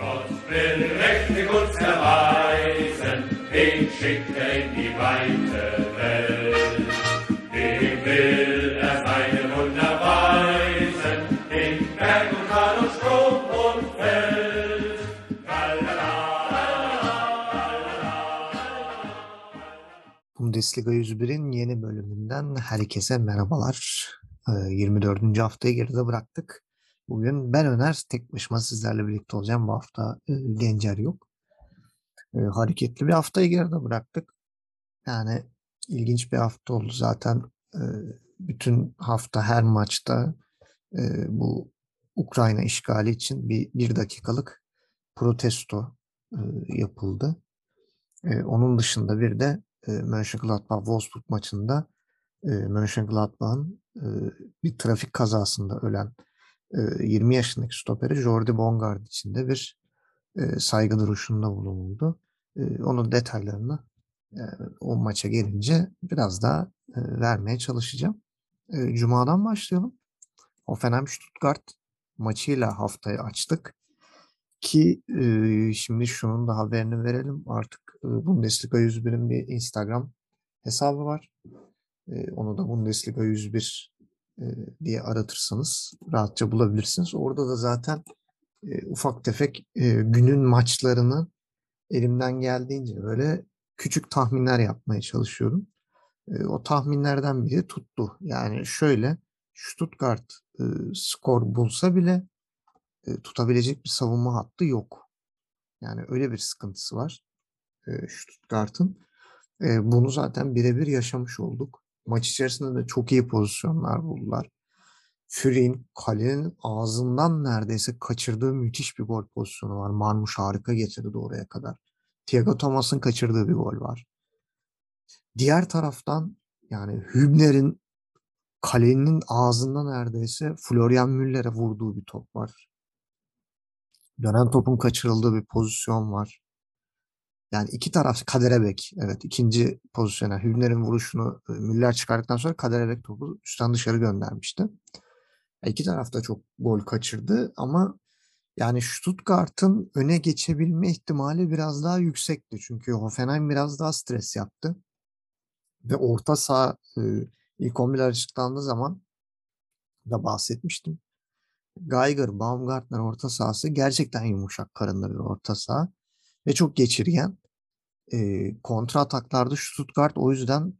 Gott will mächtig uns erweisen, den schickt er in die weite Welt. Dem will er seine Wunder weisen, in Berg und Tal und Strom und Feld. Bundesliga 101'in yeni bölümünden herkese merhabalar. Ee, 24. haftayı geride bıraktık. Bugün ben Öner tek başıma sizlerle birlikte olacağım. Bu hafta e, Gencer yok. E, hareketli bir haftayı geride bıraktık. Yani ilginç bir hafta oldu zaten. e, bütün hafta her maçta e, bu Ukrayna işgali için bir, bir dakikalık protesto e, yapıldı. E, onun dışında bir de e, Mönchengladbach-Wolfsburg maçında e, Mönchengladbach'ın e, bir trafik kazasında ölen 20 yaşındaki stoperi Jordi Bongard için de bir saygı duruşunda bulunuldu. Onun detaylarını o maça gelince biraz daha vermeye çalışacağım. Cuma'dan başlayalım. Hoffenheim Stuttgart maçıyla haftayı açtık. Ki şimdi şunun da haberini verelim. Artık Bundesliga 101'in bir Instagram hesabı var. Onu da Bundesliga 101 e, diye aratırsanız rahatça bulabilirsiniz. Orada da zaten e, ufak tefek e, günün maçlarını elimden geldiğince böyle küçük tahminler yapmaya çalışıyorum. E, o tahminlerden biri tuttu. Yani şöyle Stuttgart e, skor bulsa bile e, tutabilecek bir savunma hattı yok. Yani öyle bir sıkıntısı var e, Stuttgart'ın. E, bunu zaten birebir yaşamış olduk. Maç içerisinde de çok iyi pozisyonlar buldular. Fury'in kalenin ağzından neredeyse kaçırdığı müthiş bir gol pozisyonu var. Marmuş harika getirdi oraya kadar. Thiago Thomas'ın kaçırdığı bir gol var. Diğer taraftan yani Hübner'in kalenin ağzında neredeyse Florian Müller'e vurduğu bir top var. Dönen topun kaçırıldığı bir pozisyon var. Yani iki taraf Kaderebek. Evet ikinci pozisyona Hübner'in vuruşunu e, Müller çıkardıktan sonra Kaderebek topu üstten dışarı göndermişti. İki taraf da çok gol kaçırdı ama yani Stuttgart'ın öne geçebilme ihtimali biraz daha yüksekti. Çünkü Hoffenheim biraz daha stres yaptı. Ve orta saha e, ilk 11 açıklandığı zaman da bahsetmiştim. Geiger, Baumgartner orta sahası gerçekten yumuşak karınlı bir orta saha ve çok geçirgen. E, kontra ataklarda Stuttgart o yüzden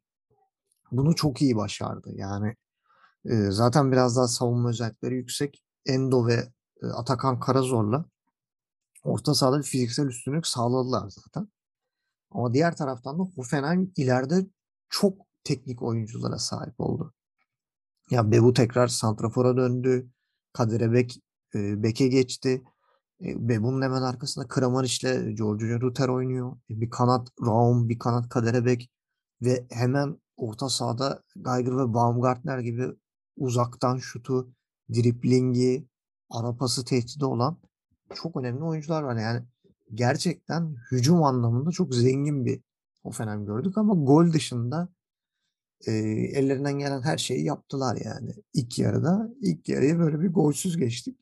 bunu çok iyi başardı. Yani e, zaten biraz daha savunma özellikleri yüksek. Endo ve e, Atakan Karazor'la orta sahada bir fiziksel üstünlük sağladılar zaten. Ama diğer taraftan da Hoffenheim ileride çok teknik oyunculara sahip oldu. Ya Bebu tekrar santrafora döndü. Kadir Bek e, beke geçti. E, Bebu'nun hemen arkasında Kramaric ile Giorgio Ruter oynuyor. E, bir kanat Raum, bir kanat Kaderebek ve hemen orta sahada Geiger ve Baumgartner gibi uzaktan şutu, driplingi, ara pası tehdidi olan çok önemli oyuncular var. Yani gerçekten hücum anlamında çok zengin bir Hoffenheim gördük ama gol dışında e, ellerinden gelen her şeyi yaptılar yani ilk yarıda. ilk yarıya böyle bir golsüz geçtik.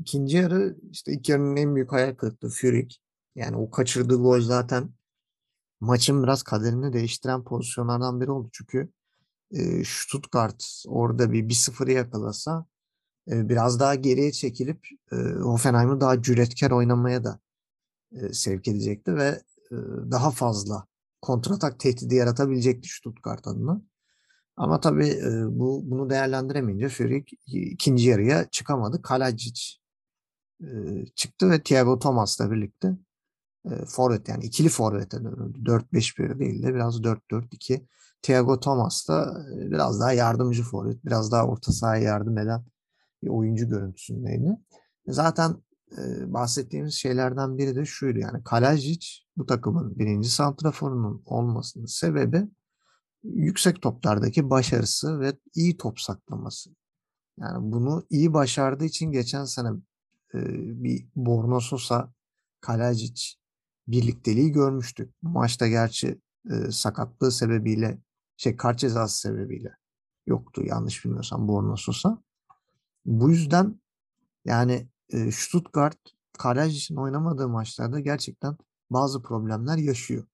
İkinci yarı işte ilk yarının en büyük hayal kırıklığı Furyk. Yani o kaçırdığı gol zaten maçın biraz kaderini değiştiren pozisyonlardan biri oldu. Çünkü e, Stuttgart orada bir 1-0'ı yakalasa e, biraz daha geriye çekilip e, Hoffenheim'ı daha cüretkar oynamaya da e, sevk edecekti ve e, daha fazla kontratak tehdidi yaratabilecekti Stuttgart adına. Ama tabii e, bu bunu değerlendiremeyince Furyk ikinci yarıya çıkamadı. Kalajic çıktı ve Thiago Thomas'la birlikte e, forvet yani ikili forvete dönüldü. 4-5-1 değil de biraz 4-4-2. Thiago Thomas da biraz daha yardımcı forvet, biraz daha orta sahaya yardım eden bir oyuncu görüntüsündeydi. Zaten e, bahsettiğimiz şeylerden biri de şuydu yani Kalajic bu takımın birinci santraforunun olmasının sebebi yüksek toplardaki başarısı ve iyi top saklaması. Yani bunu iyi başardığı için geçen sene e, bir Borna Sosa, Kalajic birlikteliği görmüştük. Bu maçta gerçi e, sakatlığı sebebiyle şey kart cezası sebebiyle yoktu yanlış bilmiyorsam Borna Sosa. Bu yüzden yani e, Stuttgart Kalajic'in oynamadığı maçlarda gerçekten bazı problemler yaşıyor.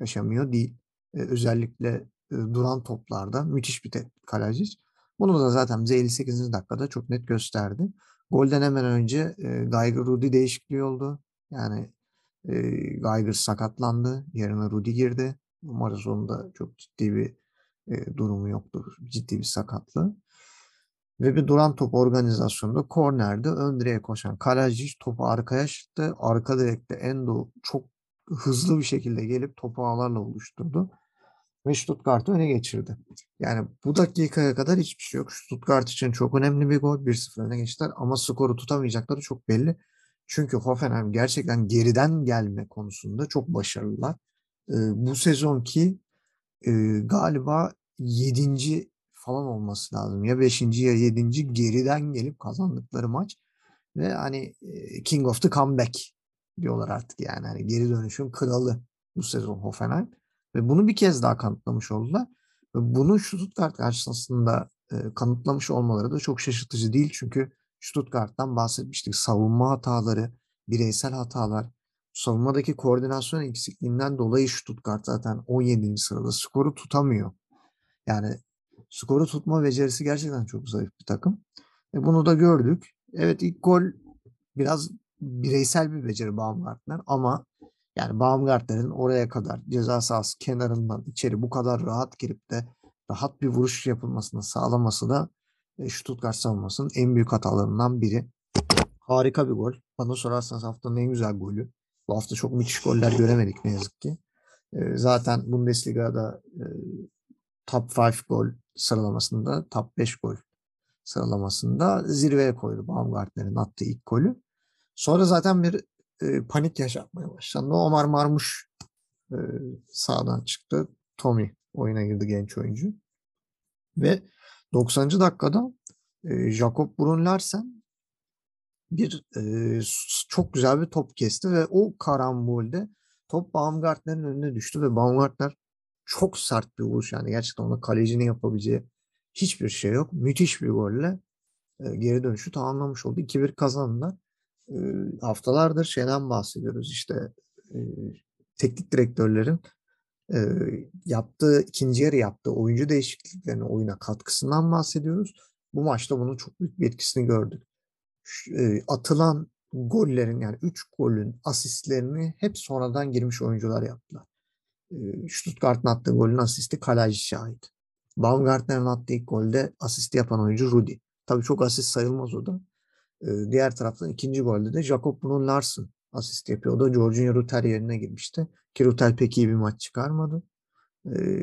Yaşamıyor değil. E, özellikle e, duran toplarda müthiş bir Kalajic. Bunu da zaten bize 58. dakikada çok net gösterdi. Golden hemen önce e, Geiger Rudy değişikliği oldu. Yani e, Geiger sakatlandı. Yerine Rudy girdi. Maç sonunda çok ciddi bir e, durumu yoktu. Ciddi bir sakatlığı. Ve bir duran top organizasyonunda kornerde ön direğe koşan Kalajic topu arkaya çıktı. Arka direkte Endo çok hızlı bir şekilde gelip topu ağlarla oluşturdu. Ve Stuttgart'ı öne geçirdi. Yani bu dakikaya kadar hiçbir şey yok. Stuttgart için çok önemli bir gol. 1-0 öne geçtiler ama skoru tutamayacakları çok belli. Çünkü Hoffenheim gerçekten geriden gelme konusunda çok başarılılar. Ee, bu sezonki e, galiba 7 falan olması lazım. Ya 5. ya 7. geriden gelip kazandıkları maç. Ve hani King of the Comeback diyorlar artık yani. Hani geri dönüşün kralı bu sezon Hoffenheim. Ve bunu bir kez daha kanıtlamış oldular. Ve bunu Stuttgart karşısında e, kanıtlamış olmaları da çok şaşırtıcı değil. Çünkü Stuttgart'tan bahsetmiştik. Savunma hataları, bireysel hatalar, savunmadaki koordinasyon eksikliğinden dolayı Stuttgart zaten 17. sırada skoru tutamıyor. Yani skoru tutma becerisi gerçekten çok zayıf bir takım. E bunu da gördük. Evet ilk gol biraz bireysel bir beceri Baumgartner ama yani Baumgartner'in oraya kadar ceza sahası kenarından içeri bu kadar rahat girip de rahat bir vuruş yapılmasını sağlaması da e, Stuttgart savunmasının en büyük hatalarından biri. Harika bir gol. Bana sorarsanız haftanın en güzel golü. Bu hafta çok müthiş goller göremedik ne yazık ki. E, zaten Bundesliga'da e, top 5 gol sıralamasında, top 5 gol sıralamasında zirveye koydu Baumgartner'in attığı ilk golü. Sonra zaten bir e, panik yaşatmaya başlandı. Omar Marmuş e, sağdan çıktı. Tommy oyuna girdi genç oyuncu. Ve 90. dakikada e, Jakob Brun Larsen bir e, çok güzel bir top kesti ve o karambolde top Baumgartner'in önüne düştü ve Baumgartner çok sert bir vuruş yani gerçekten ona kalecinin yapabileceği hiçbir şey yok. Müthiş bir golle e, geri dönüşü tamamlamış oldu. 2-1 kazandılar. Haftalardır şeyden bahsediyoruz işte teknik direktörlerin yaptığı ikinci yarı yaptığı oyuncu değişikliklerine oyuna katkısından bahsediyoruz. Bu maçta bunun çok büyük bir etkisini gördük. Atılan gollerin yani 3 golün asistlerini hep sonradan girmiş oyuncular yaptılar. E, Stuttgart'ın attığı golün asisti Kalajic'e şahit. Baumgartner'in attığı golde asisti yapan oyuncu Rudy. Tabii çok asist sayılmaz o da. Diğer taraftan ikinci golde de Jakob Brun Larsen asist yapıyor. O da Jorginho Rutter yerine girmişti. Ki Rutter pek iyi bir maç çıkarmadı.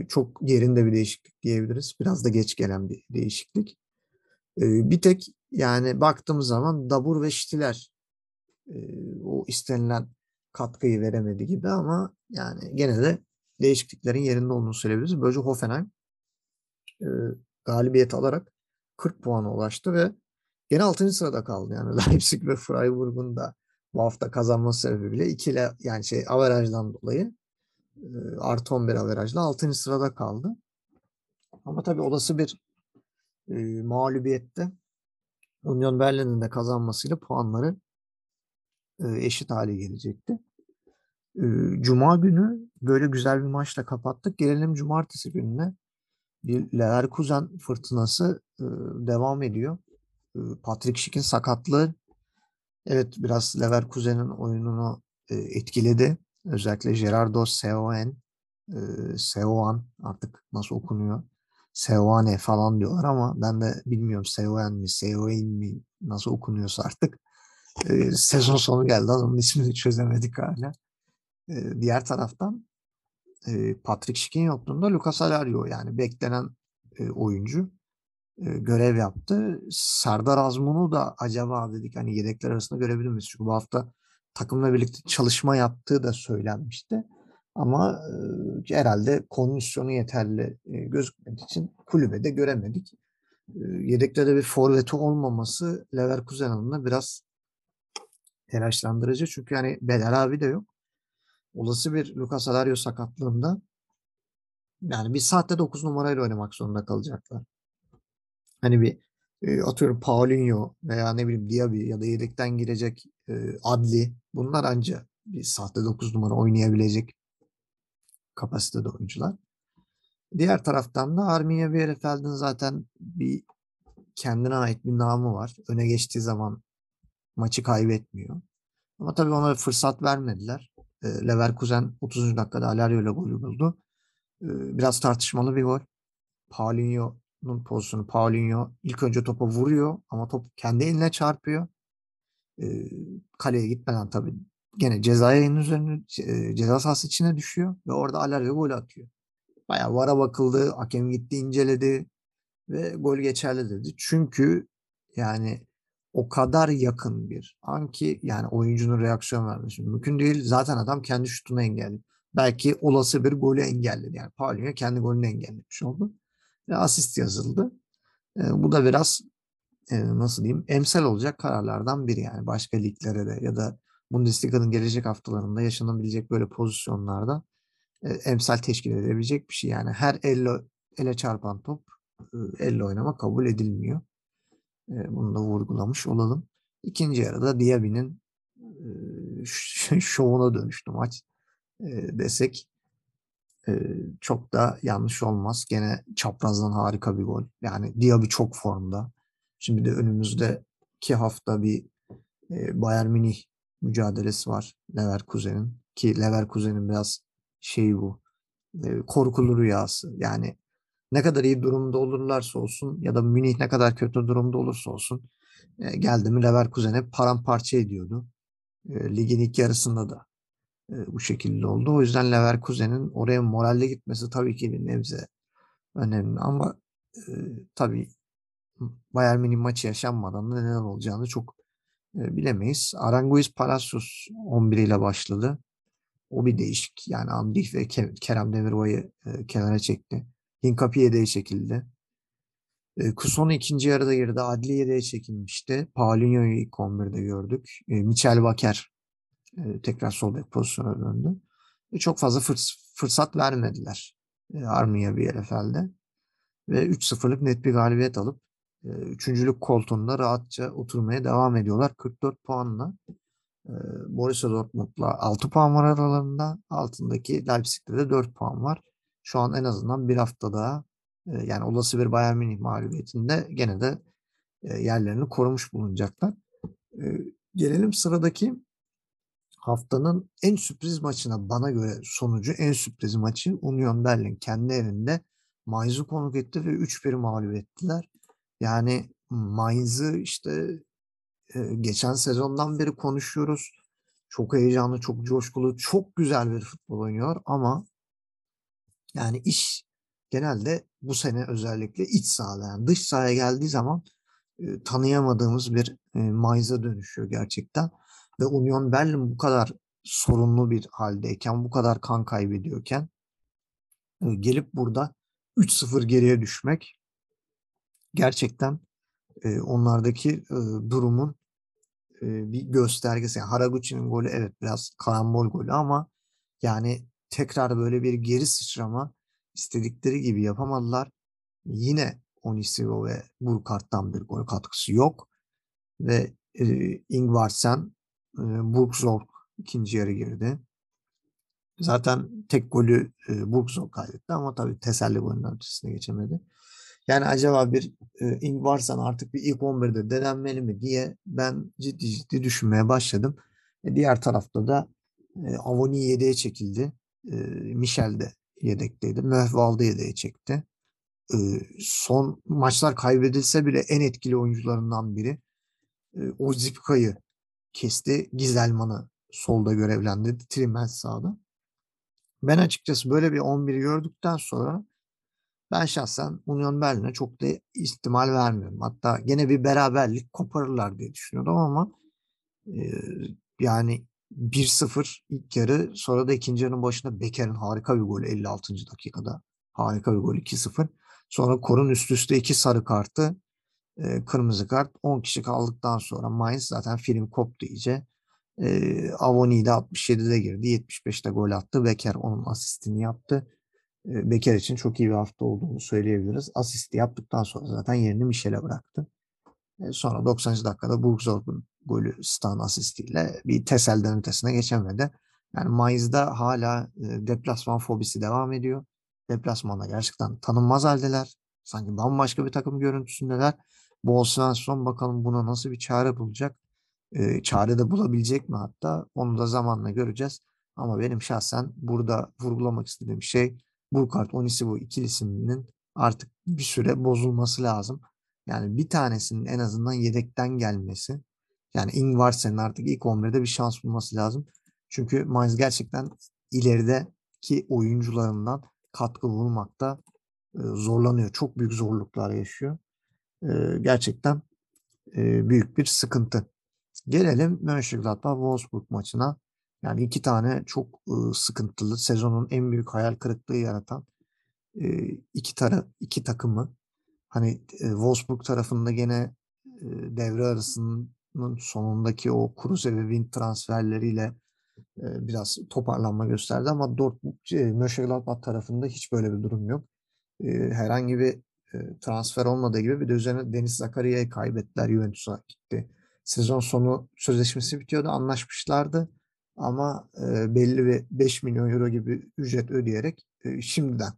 Çok yerinde bir değişiklik diyebiliriz. Biraz da geç gelen bir değişiklik. Bir tek yani baktığımız zaman Dabur ve Ştiler e, o istenilen katkıyı veremedi gibi ama yani gene de değişikliklerin yerinde olduğunu söyleyebiliriz. Böylece Hoffenheim galibiyet alarak 40 puana ulaştı ve gene 6. sırada kaldı. Yani Leipzig ve Freiburg'un da bu hafta kazanması sebebiyle ikili yani şey averajdan dolayı artı 11 averajla 6. sırada kaldı. Ama tabii olası bir e, mağlubiyette Union Berlin'in de kazanmasıyla puanları e, eşit hale gelecekti. E, Cuma günü böyle güzel bir maçla kapattık. Gelelim cumartesi gününe. Bir Leverkusen fırtınası e, devam ediyor. Patrick Schick'in sakatlığı evet biraz Leverkusen'in oyununu etkiledi. Özellikle Gerardo Seoen, e, Seoan artık nasıl okunuyor? Seoane falan diyorlar ama ben de bilmiyorum Seoen mi, Seoen mi nasıl okunuyorsa artık. Sezon sonu geldi adamın ismini çözemedik hala. Diğer taraftan Patrick Schick'in yokluğunda Lucas Alario yani beklenen oyuncu görev yaptı. Serdar Azmun'u da acaba dedik hani yedekler arasında görebilir miyiz? Çünkü bu hafta takımla birlikte çalışma yaptığı da söylenmişti. Ama e, herhalde kondisyonu yeterli e, gözükmediği için kulübede göremedik. E, yedekte de bir forveti olmaması Leverkusen adına biraz telaşlandırıcı. Çünkü hani Bedel abi de yok. Olası bir Lucas Alario sakatlığında yani bir saatte 9 numarayla oynamak zorunda kalacaklar. Hani bir e, atıyorum Paulinho veya ne bileyim Diaby ya da yedekten girecek e, Adli bunlar ancak bir sahte 9 numara oynayabilecek kapasitede oyuncular. Diğer taraftan da Arminia Bielefeld'in zaten bir kendine ait bir namı var. Öne geçtiği zaman maçı kaybetmiyor. Ama tabii ona fırsat vermediler. E, Leverkusen 30. dakikada Alario ile golü buldu. E, biraz tartışmalı bir gol. Paulinho'nun pozisyonu. Paulinho ilk önce topa vuruyor ama top kendi eline çarpıyor. E, kaleye gitmeden tabii gene ceza yayının üzerine e, ceza sahası içine düşüyor ve orada Alario gol atıyor. Bayağı vara bakıldı. Hakem gitti inceledi ve gol geçerli dedi. Çünkü yani o kadar yakın bir an ki yani oyuncunun reaksiyon vermesi mümkün değil. Zaten adam kendi şutunu engelledi. Belki olası bir golü engelledi. Yani Paulinho kendi golünü engellemiş oldu. Ve asist yazıldı. E, bu da biraz e, nasıl diyeyim emsal olacak kararlardan biri yani başka liglere de ya da Bundesliga'nın gelecek haftalarında yaşanabilecek böyle pozisyonlarda e, emsal teşkil edebilecek bir şey. Yani her elle, ele çarpan top e, elle oynama kabul edilmiyor. E, bunu da vurgulamış olalım. İkinci yarıda Diaby'nin e, şovuna dönüştü maç e, desek çok da yanlış olmaz. Gene çaprazdan harika bir gol. Yani Diaby çok formda. Şimdi de önümüzdeki hafta bir e, Bayern Münih mücadelesi var Leverkusen'in ki Leverkusen'in biraz şey bu e, korkulu rüyası. Yani ne kadar iyi durumda olurlarsa olsun ya da Münih ne kadar kötü durumda olursa olsun geldi mi Leverkusen'e paramparça ediyordu. Ligin ilk yarısında da e, bu şekilde oldu. O yüzden Leverkusen'in oraya moralle gitmesi tabii ki bir nebze önemli ama e, tabii Bayern Münih maçı yaşanmadan da neler olacağını çok e, bilemeyiz. Aranguiz Palacios 11 ile başladı. O bir değişik. Yani Andih ve Kerem Demirbay'ı e, kenara çekti. Hinkapi yedeğe çekildi. E, Kuson'u ikinci yarıda girdi. Adli yedeğe çekilmişti. Paulinho'yu ilk 11'de gördük. E, Michel Baker e, tekrar sol bek pozisyona döndü. E, çok fazla fırs fırsat vermediler e, Armiya Bielefeld'e. Ve 3-0'lık net bir galibiyet alıp e, üçüncülük koltuğunda rahatça oturmaya devam ediyorlar. 44 puanla. E, Borussia Dortmund'la 6 puan var aralarında. Altındaki Leipzig'te de 4 puan var. Şu an en azından bir hafta daha e, yani olası bir Bayern Münih mağlubiyetinde gene de yerlerini korumuş bulunacaklar. Gelelim sıradaki haftanın en sürpriz maçına bana göre sonucu en sürpriz maçı Union Berlin kendi evinde Mainz'u konuk etti ve 3-1 mağlup ettiler. Yani Mainz'ı işte e, geçen sezondan beri konuşuyoruz. Çok heyecanlı, çok coşkulu, çok güzel bir futbol oynuyor ama yani iş genelde bu sene özellikle iç sahada yani dış sahaya geldiği zaman e, tanıyamadığımız bir e, Mainz'a dönüşüyor gerçekten. Ve Union Berlin bu kadar sorunlu bir haldeyken, bu kadar kan kaybediyorken e, gelip burada 3-0 geriye düşmek gerçekten e, onlardaki e, durumun bir göstergesi. Yani Haraguchi'nin golü evet biraz karambol golü ama yani tekrar böyle bir geri sıçrama istedikleri gibi yapamadılar. Yine Onisivo ve Burkart'tan bir gol katkısı yok. Ve e, Ingvarsen, Burgzorg ikinci yarı girdi. Zaten tek golü e, kaydetti ama tabii teselli golünün ötesine geçemedi. Yani acaba bir e, Ingvarsen artık bir ilk 11'de denenmeli mi diye ben ciddi ciddi düşünmeye başladım. E, diğer tarafta da e, Avoni yedeğe çekildi. E, Michel de yedekteydi. Möhval'da yedeğe çekti. E, son maçlar kaybedilse bile en etkili oyuncularından biri. E, o Zipka'yı kesti. Gizelman'ı solda görevlendirdi. Trimens sağda. Ben açıkçası böyle bir 11'i gördükten sonra ben şahsen Union Berlin'e çok da ihtimal vermiyorum. Hatta gene bir beraberlik koparırlar diye düşünüyordum ama e, yani 1-0 ilk yarı sonra da ikinci yarının başında Beker'in harika bir golü 56. dakikada. Harika bir gol 2-0. Sonra Kor'un üst üste iki sarı kartı e, kırmızı kart 10 kişi kaldıktan sonra Mainz zaten film koptu iyice. E, Avoni de 67'de girdi. 75'te gol attı. Beker onun asistini yaptı. E, Beker için çok iyi bir hafta olduğunu söyleyebiliriz. Asisti yaptıktan sonra zaten yerini Michel'e bıraktı. E, sonra 90. dakikada Burgzorg'un golü Stan asistiyle bir Tessel'den ötesine geçemedi. Yani Mayıs'da hala e, deplasman fobisi devam ediyor. Deplasmanda gerçekten tanınmaz haldeler. Sanki bambaşka bir takım görüntüsündeler. Bol Svensson bakalım buna nasıl bir çare bulacak. E, çare de bulabilecek mi hatta onu da zamanla göreceğiz. Ama benim şahsen burada vurgulamak istediğim şey Burkhardt Onisivo ikilisinin artık bir süre bozulması lazım. Yani bir tanesinin en azından yedekten gelmesi. Yani Ingvarsen'in artık ilk 11'de bir şans bulması lazım. Çünkü Mainz gerçekten ilerideki oyuncularından katkı bulmakta zorlanıyor. Çok büyük zorluklar yaşıyor. Gerçekten büyük bir sıkıntı. Gelelim Mönchengladbach-Wolfsburg maçına. Yani iki tane çok sıkıntılı, sezonun en büyük hayal kırıklığı yaratan iki tara iki takımı. Hani Wolfsburg tarafında gene devre arasının sonundaki o Kruse ve transferleriyle biraz toparlanma gösterdi ama Dortmund, Mönchengladbach tarafında hiç böyle bir durum yok. Herhangi bir transfer olmadığı gibi bir de üzerine Deniz Zakaria'yı kaybettiler. Juventus'a gitti. Sezon sonu sözleşmesi bitiyordu. Anlaşmışlardı. Ama e, belli bir 5 milyon euro gibi ücret ödeyerek e, şimdiden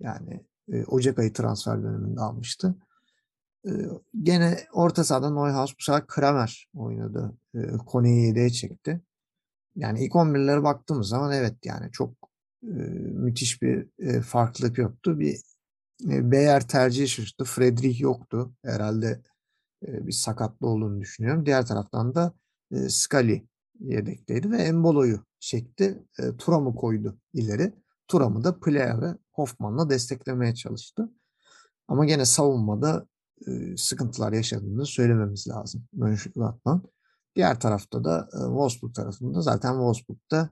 yani e, Ocak ayı transfer döneminde almıştı. E, gene orta sahada Neuhaus bu sefer Kramer oynadı. E, Kone'yi yedeğe çekti. Yani ilk 11'lere baktığımız zaman evet yani çok e, müthiş bir e, farklılık yoktu. Bir e, Beyer tercihi şaşırttı. Friedrich yoktu. Herhalde e, bir sakatlı olduğunu düşünüyorum. Diğer taraftan da e, Scully yedekteydi ve Embolo'yu çekti. E, Turam'ı koydu ileri. Turam'ı da Plea ve Hoffman'la desteklemeye çalıştı. Ama gene savunmada e, sıkıntılar yaşadığını söylememiz lazım Mönchengladbach. Diğer tarafta da e, Wolfsburg tarafında zaten Wolfsburg'da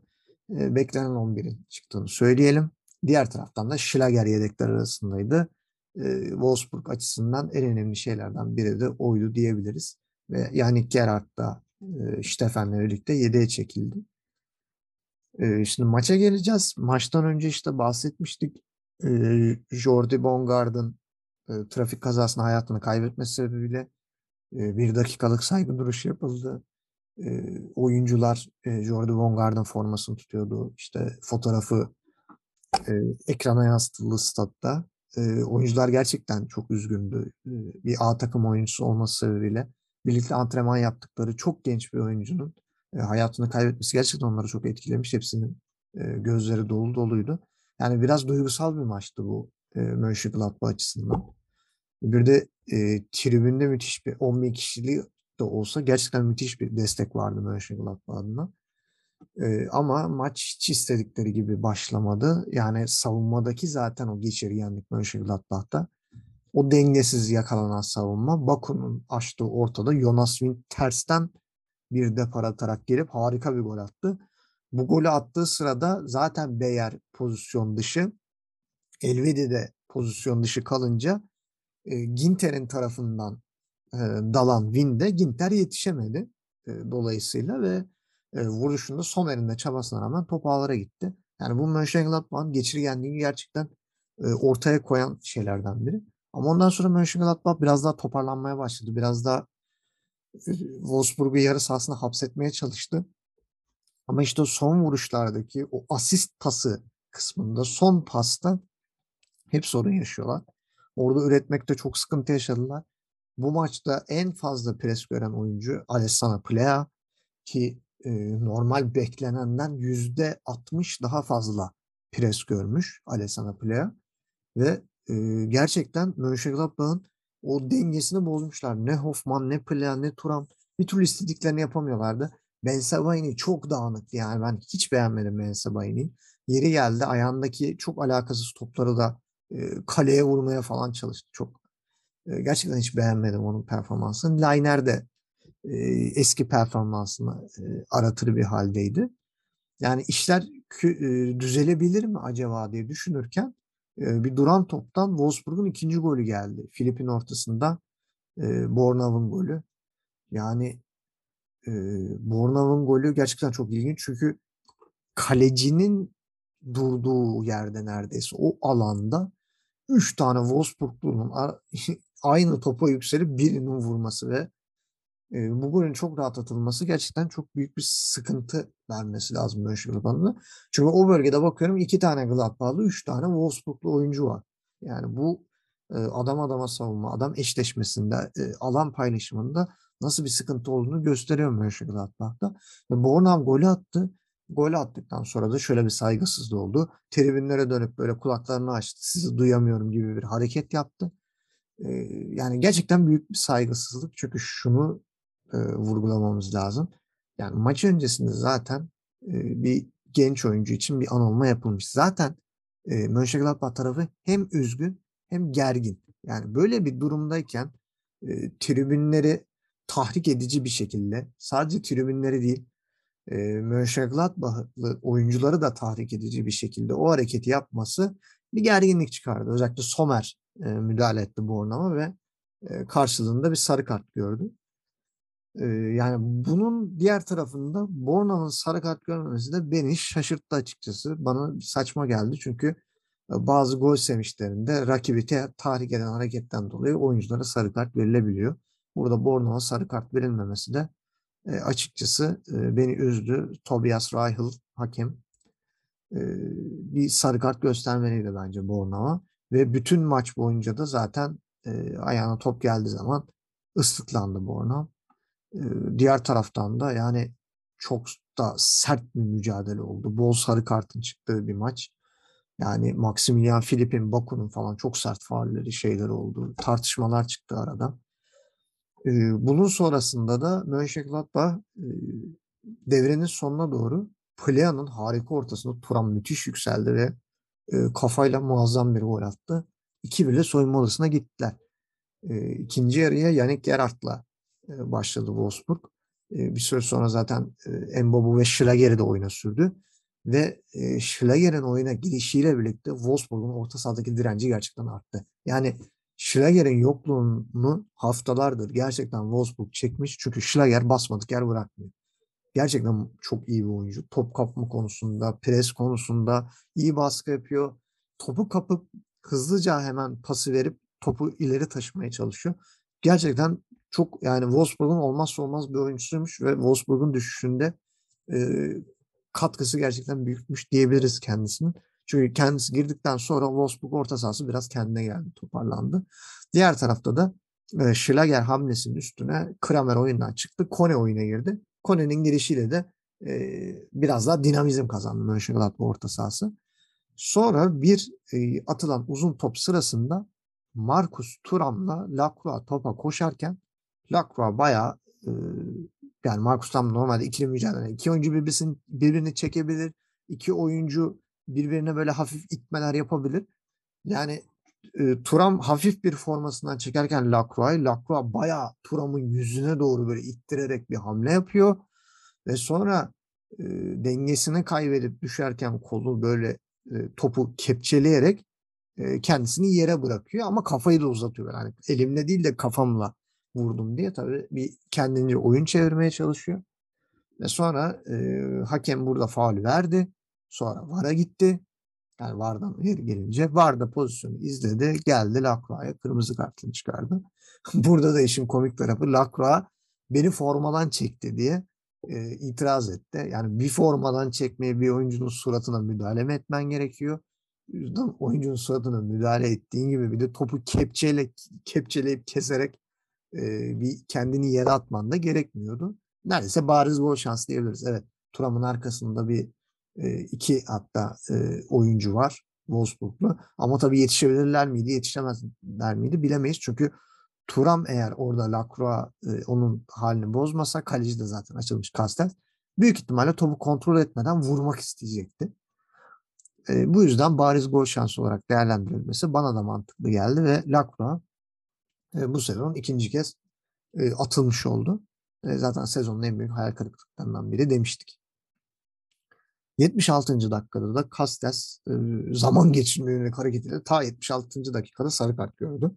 e, beklenen 11'in çıktığını söyleyelim. Diğer taraftan da Schlager yedekler arasındaydı. E, Wolfsburg açısından en önemli şeylerden biri de oydu diyebiliriz. Ve yani Gerhard da e, Stefen'le birlikte 7'ye çekildi. E, şimdi maça geleceğiz. Maçtan önce işte bahsetmiştik. E, Jordi Bongard'ın e, trafik kazasında hayatını kaybetmesi sebebiyle e, bir dakikalık saygı duruşu yapıldı. E, oyuncular e, Jordi Bongard'ın formasını tutuyordu. İşte fotoğrafı e, ekrana yansıtıldı statta. E, oyuncular gerçekten çok üzgündü. E, bir A takım oyuncusu olması sebebiyle birlikte antrenman yaptıkları çok genç bir oyuncunun e, hayatını kaybetmesi gerçekten onları çok etkilemiş. Hepsinin e, gözleri dolu doluydu. Yani biraz duygusal bir maçtı bu e, Mönchengladbach açısından. Bir de e, tribünde müthiş bir 10 bin kişiliği de olsa gerçekten müthiş bir destek vardı Mönchengladbach adına. E, ama maç hiç istedikleri gibi başlamadı. Yani savunmadaki zaten o geçeri yendik Mönchengladbach'ta o dengesiz yakalanan savunma Baku'nun açtığı ortada Jonas Wind tersten bir depar atarak gelip harika bir gol attı. Bu golü attığı sırada zaten Beyer pozisyon dışı Elvedi de pozisyon dışı kalınca e, Ginter'in tarafından e, dalan Wind'e Ginter yetişemedi e, dolayısıyla ve e, vuruşunda son elinde çabasına rağmen top ağlara gitti. Yani bu Mönchengladbach'ın geçirgenliği gerçekten e, ortaya koyan şeylerden biri. Ama ondan sonra Mönchengladbach biraz daha toparlanmaya başladı. Biraz daha Wolfsburg'u yarı sahasına hapsetmeye çalıştı. Ama işte son vuruşlardaki o asist pası kısmında son pasta hep sorun yaşıyorlar. Orada üretmekte çok sıkıntı yaşadılar. Bu maçta en fazla pres gören oyuncu Alessandro Plea ki e, normal beklenenden yüzde 60 daha fazla pres görmüş Alessandro Plea ve e, gerçekten Mönchengladbach'ın o dengesini bozmuşlar. Ne Hoffman, ne Plea, ne Turam bir türlü istediklerini yapamıyorlardı. Ben Sabaini çok dağınıktı yani ben hiç beğenmedim Ben Sabaini'yi. Yeri geldi ayağındaki çok alakasız topları da e, kaleye vurmaya falan çalıştı. Çok e, gerçekten hiç beğenmedim onun performansını. Liner de e, eski performansını e, aratır bir haldeydi. Yani işler e, düzelebilir mi acaba diye düşünürken bir duran toptan Wolfsburg'un ikinci golü geldi. Filip'in ortasında e, Bornav'ın golü. Yani e, Bornav'ın golü gerçekten çok ilginç çünkü kalecinin durduğu yerde neredeyse o alanda üç tane Wolfsburglu'nun aynı topa yükselip birinin vurması ve e, bu golün çok rahat atılması gerçekten çok büyük bir sıkıntı vermesi lazım Mönchengladbach'ın. Çünkü o bölgede bakıyorum iki tane Gladbach'lı, üç tane Wolfsburg'lu oyuncu var. Yani bu e, adam adama savunma, adam eşleşmesinde, e, alan paylaşımında nasıl bir sıkıntı olduğunu gösteriyor Mönchengladbach'ta. Ve Bornham golü attı. Golü attıktan sonra da şöyle bir saygısızlığı oldu. Tribünlere dönüp böyle kulaklarını açtı. Sizi duyamıyorum gibi bir hareket yaptı. E, yani gerçekten büyük bir saygısızlık. Çünkü şunu e, vurgulamamız lazım. Yani maç öncesinde zaten e, bir genç oyuncu için bir anılma yapılmış. Zaten e, Mönchengladbach tarafı hem üzgün hem gergin. Yani böyle bir durumdayken e, tribünleri tahrik edici bir şekilde sadece tribünleri değil e, Mönchengladbach'lı oyuncuları da tahrik edici bir şekilde o hareketi yapması bir gerginlik çıkardı. Özellikle Somer e, müdahale etti bu ornama ve e, karşılığında bir sarı kart gördü. E, yani bunun diğer tarafında Borna'nın sarı kart görmemesi de beni şaşırttı açıkçası. Bana saçma geldi çünkü bazı gol sevinçlerinde rakibi tahrik eden hareketten dolayı oyunculara sarı kart verilebiliyor. Burada Borno'ya sarı kart verilmemesi de e, açıkçası e, beni üzdü. Tobias Rahil hakem e, bir sarı kart göstermeliydi bence Borno'ya. Ve bütün maç boyunca da zaten e, ayağına top geldiği zaman ıslıklandı Borno. Diğer taraftan da yani çok da sert bir mücadele oldu. Bol sarı kartın çıktığı bir maç. Yani Maximilian Philippe'in, Baku'nun falan çok sert faulleri şeyler oldu. Tartışmalar çıktı arada. Bunun sonrasında da Mönchengladbach devrenin sonuna doğru Plea'nın harika ortasında Turan müthiş yükseldi ve kafayla muazzam bir gol attı. 2-1 ile soyunma odasına gittiler. İkinci yarıya Yannick Gerhardt'la e, başladı Wolfsburg. E, bir süre sonra zaten e, Mbobu ve Schlager'i de oyuna sürdü. Ve e, Schlager'in oyuna girişiyle birlikte Wolfsburg'un orta sahadaki direnci gerçekten arttı. Yani Schlager'in yokluğunu haftalardır gerçekten Wolfsburg çekmiş. Çünkü Schlager basmadık yer bırakmıyor. Gerçekten çok iyi bir oyuncu. Top kapma konusunda, pres konusunda iyi baskı yapıyor. Topu kapıp hızlıca hemen pası verip topu ileri taşımaya çalışıyor. Gerçekten çok yani Wolfsburg'un olmazsa olmaz bir oyuncusuymuş ve Wolfsburg'un düşüşünde e, katkısı gerçekten büyükmüş diyebiliriz kendisinin. Çünkü kendisi girdikten sonra Wolfsburg orta sahası biraz kendine geldi, toparlandı. Diğer tarafta da e, Schlager hamlesinin üstüne Kramer oyundan çıktı. Kone oyuna girdi. Kone'nin girişiyle de e, biraz daha dinamizm kazandı Mönchengladbach orta sahası. Sonra bir e, atılan uzun top sırasında Marcus Thuram'la Lacroix topa koşarken Lacroix bayağı e, yani Marcus Thuram normalde ikili mücadele. iki oyuncu birbirini, birbirini çekebilir. iki oyuncu birbirine böyle hafif itmeler yapabilir. Yani e, Turam hafif bir formasından çekerken Lacroix'ı Lacroix bayağı Turam'ın yüzüne doğru böyle ittirerek bir hamle yapıyor. Ve sonra e, dengesini kaybedip düşerken kolu böyle e, topu kepçeleyerek e, kendisini yere bırakıyor ama kafayı da uzatıyor. Yani elimle değil de kafamla vurdum diye tabii bir kendince oyun çevirmeye çalışıyor. Ve sonra e, hakem burada faul verdi. Sonra VAR'a gitti. Yani VAR'dan geri gelince VAR da pozisyonu izledi. Geldi Lacroix'a kırmızı kartını çıkardı. Burada da işin komik tarafı Lacroix beni formadan çekti diye e, itiraz etti. Yani bir formadan çekmeye bir oyuncunun suratına müdahale mi etmen gerekiyor? Oyuncunun suratına müdahale ettiğin gibi bir de topu kepçeyle kepçeleyip keserek e, bir kendini yere atman da gerekmiyordu. Neredeyse bariz gol şansı diyebiliriz. Evet Turam'ın arkasında bir iki hatta oyuncu var Wolfsburg'lu. Ama tabii yetişebilirler miydi, yetişemezler miydi bilemeyiz. Çünkü Turam eğer orada Lacroix onun halini bozmasa kaleci de zaten açılmış Kastel. Büyük ihtimalle topu kontrol etmeden vurmak isteyecekti. bu yüzden bariz gol şansı olarak değerlendirilmesi bana da mantıklı geldi ve Lacroix bu sezon ikinci kez atılmış oldu. zaten sezonun en büyük hayal kırıklıklarından biri demiştik. 76. dakikada da Castes e, zaman geçirme yönelik hareketiyle ta 76. dakikada sarı kart gördü.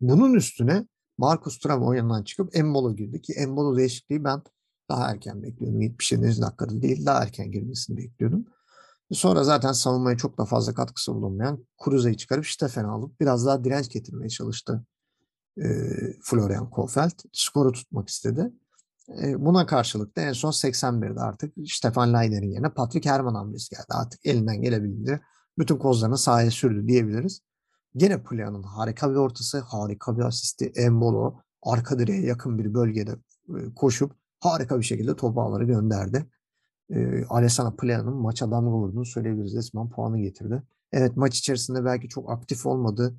Bunun üstüne Marcus Thuram oyundan çıkıp Embolo girdi ki Embolo değişikliği ben daha erken bekliyordum. 77. dakikada değil daha erken girmesini bekliyordum. Sonra zaten savunmaya çok da fazla katkısı bulunmayan Kruza'yı çıkarıp Steffen'i alıp biraz daha direnç getirmeye çalıştı e, Florian Kofeld. Skoru tutmak istedi. E, buna karşılık da en son 81'de artık Stefan Leiner'in yerine Patrick Herman hamlesi geldi. Artık elinden gelebildi. Bütün kozlarını sahaya sürdü diyebiliriz. Gene Pulia'nın harika bir ortası, harika bir asisti. Embolo arka direğe yakın bir bölgede koşup harika bir şekilde topu ağları gönderdi. E, Alessandro Pulia'nın maça damga vurduğunu söyleyebiliriz. Resmen puanı getirdi. Evet maç içerisinde belki çok aktif olmadı.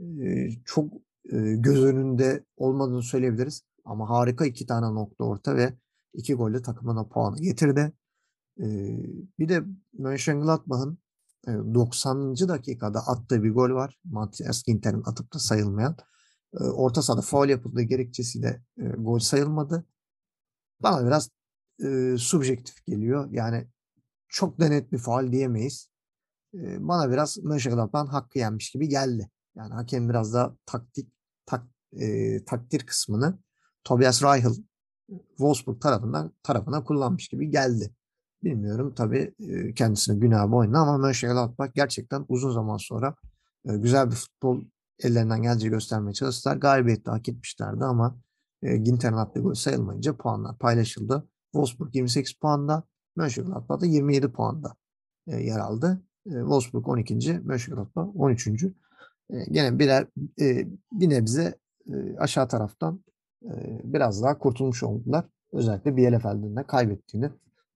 E, çok e, göz önünde olmadığını söyleyebiliriz. Ama harika iki tane nokta orta ve iki golle takımına puanı getirdi. E, bir de Mönchengladbach'ın 90. dakikada attığı bir gol var. Matias Ginter'in atıp da sayılmayan. Orta sahada faul yapıldığı gerekçesiyle gol sayılmadı. Bana biraz e, subjektif geliyor. Yani çok da bir faul diyemeyiz. E, bana biraz Mönchengladbach'ın hakkı yenmiş gibi geldi. Yani hakem biraz daha taktik tak, e, takdir kısmını Tobias Reichel Wolfsburg tarafından tarafına kullanmış gibi geldi. Bilmiyorum tabii kendisine günah boynu ama Mönchengladbach gerçekten uzun zaman sonra güzel bir futbol ellerinden geleceği göstermeye çalıştılar. Galibiyeti hak etmişlerdi ama Ginter'in attığı gol sayılmayınca puanlar paylaşıldı. Wolfsburg 28 puanda, Mönchengladbach da 27 puanda yer aldı. Wolfsburg 12. Mönchengladbach 13. Gene birer bir nebze aşağı taraftan biraz daha kurtulmuş oldular. Özellikle Bielefeld'in de kaybettiğini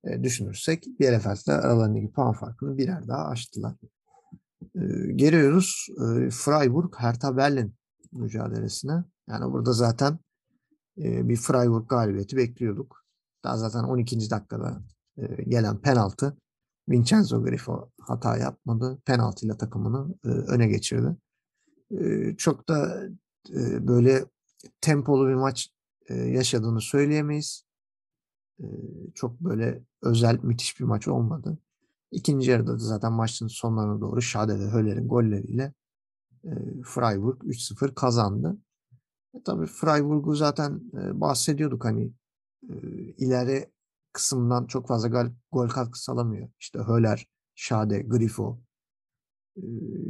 e, düşünürsek Bielefeld'le aralarındaki puan farkını birer daha aştılar. E, geliyoruz e, Freiburg Hertha Berlin mücadelesine. Yani burada zaten e, bir Freiburg galibiyeti bekliyorduk. Daha zaten 12. dakikada e, gelen penaltı Vincenzo Grifo hata yapmadı. Penaltıyla takımını e, öne geçirdi. E, çok da böyle tempolu bir maç yaşadığını söyleyemeyiz çok böyle özel müthiş bir maç olmadı. İkinci yarıda da zaten maçın sonlarına doğru Şade ve Höller'in golleriyle Freiburg 3-0 kazandı. E tabii Freiburg'u zaten bahsediyorduk hani ileri kısımdan çok fazla gol, gol katkısı alamıyor. İşte Höller, Şade, Grifo,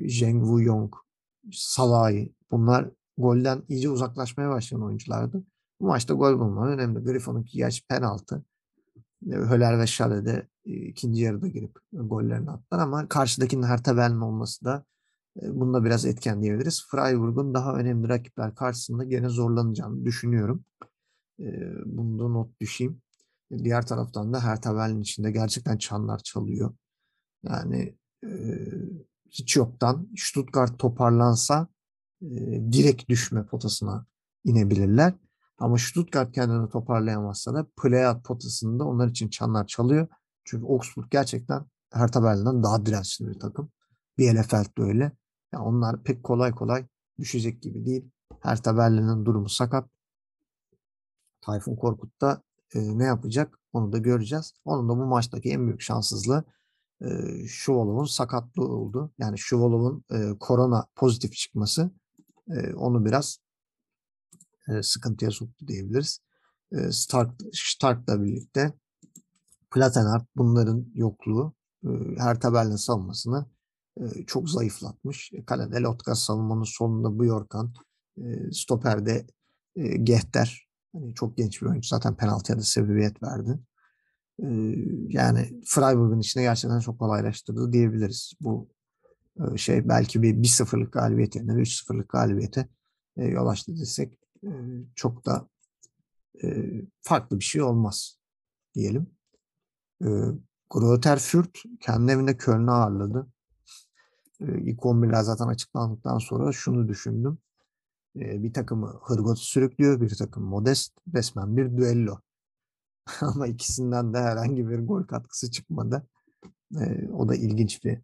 Zheng Wuyong, Salahi bunlar golden iyice uzaklaşmaya başlayan oyunculardı. Bu maçta gol bulma önemli. Griffon'unki yaş penaltı. Höler ve Şale de ikinci yarıda girip gollerini attılar ama karşıdakinin Hertha Berlin olması da bunda biraz etken diyebiliriz. Freiburg'un daha önemli rakipler karşısında gene zorlanacağını düşünüyorum. Bunu da not düşeyim. Diğer taraftan da Hertha Berlin içinde gerçekten çanlar çalıyor. Yani hiç yoktan Stuttgart toparlansa direkt düşme potasına inebilirler. Ama Stuttgart kendini toparlayamazsa da playout potasında onlar için çanlar çalıyor. Çünkü Augsburg gerçekten Hertha Berlin'den daha dirençli bir takım. Bielefeld de öyle. Yani onlar pek kolay kolay düşecek gibi değil. Hertha Berlin'in durumu sakat. Tayfun Korkut da e, ne yapacak onu da göreceğiz. Onun da bu maçtaki en büyük şanssızlığı e, Şuvalov'un sakatlığı oldu. Yani Şuvalov'un e, korona pozitif çıkması e, onu biraz e, sıkıntıya soktu diyebiliriz. E, Stark, Stark'la birlikte Platenart bunların yokluğu e, her tabelin savunmasını e, çok zayıflatmış. E, kalede Lotka savunmanın sonunda bu Yorkan, e, stoperde e, Gehter hani çok genç bir oyuncu zaten penaltıya da sebebiyet verdi. E, yani Freiburg'un içine gerçekten çok kolaylaştırdı diyebiliriz. Bu e, şey belki bir 1-0'lık galibiyet yerine 3-0'lık galibiyete e, yol açtı desek çok da farklı bir şey olmaz diyelim. Greuther Fürth kendi evinde Köln'ü ağırladı. İlk 11'ler zaten açıklandıktan sonra şunu düşündüm. Bir takımı Hırgot'u sürüklüyor, bir takım Modest, resmen bir düello. Ama ikisinden de herhangi bir gol katkısı çıkmadı. O da ilginç bir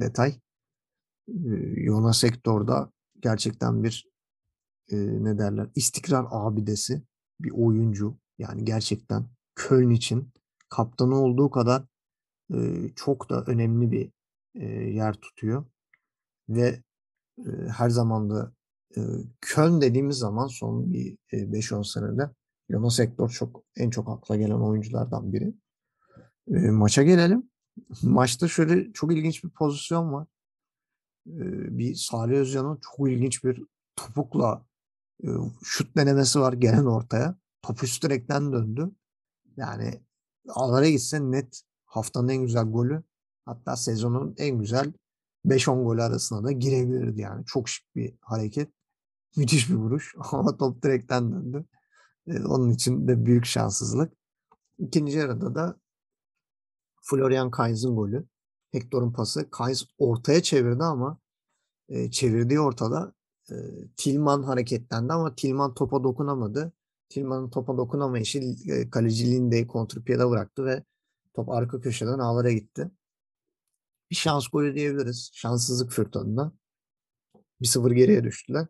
detay. Yona sektörde gerçekten bir e, ne derler istikrar abidesi bir oyuncu. Yani gerçekten Köln için kaptanı olduğu kadar e, çok da önemli bir e, yer tutuyor. Ve e, her zaman da e, Köln dediğimiz zaman son bir e, 5-10 senede Jonas Hector çok en çok akla gelen oyunculardan biri. E, maça gelelim. Maçta şöyle çok ilginç bir pozisyon var. Ee, bir Salih Özcan'ın çok ilginç bir topukla e, şut denemesi var gelen ortaya. Top üst direkten döndü. Yani ağlara gitse net haftanın en güzel golü. Hatta sezonun en güzel 5-10 golü arasına da girebilirdi yani. Çok şık bir hareket. Müthiş bir vuruş ama top direkten döndü. Ee, onun için de büyük şanssızlık. İkinci yarıda da Florian Kainz'in golü. Hector'un pası. Kainz ortaya çevirdi ama e, çevirdiği ortada e, Tilman hareketlendi ama Tilman topa dokunamadı. Tilman'ın topa dokunamayışı e, kaleci Linde'yi kontrpiyede bıraktı ve top arka köşeden ağlara gitti. Bir şans golü diyebiliriz. Şanssızlık fırtınında. 1-0 geriye düştüler.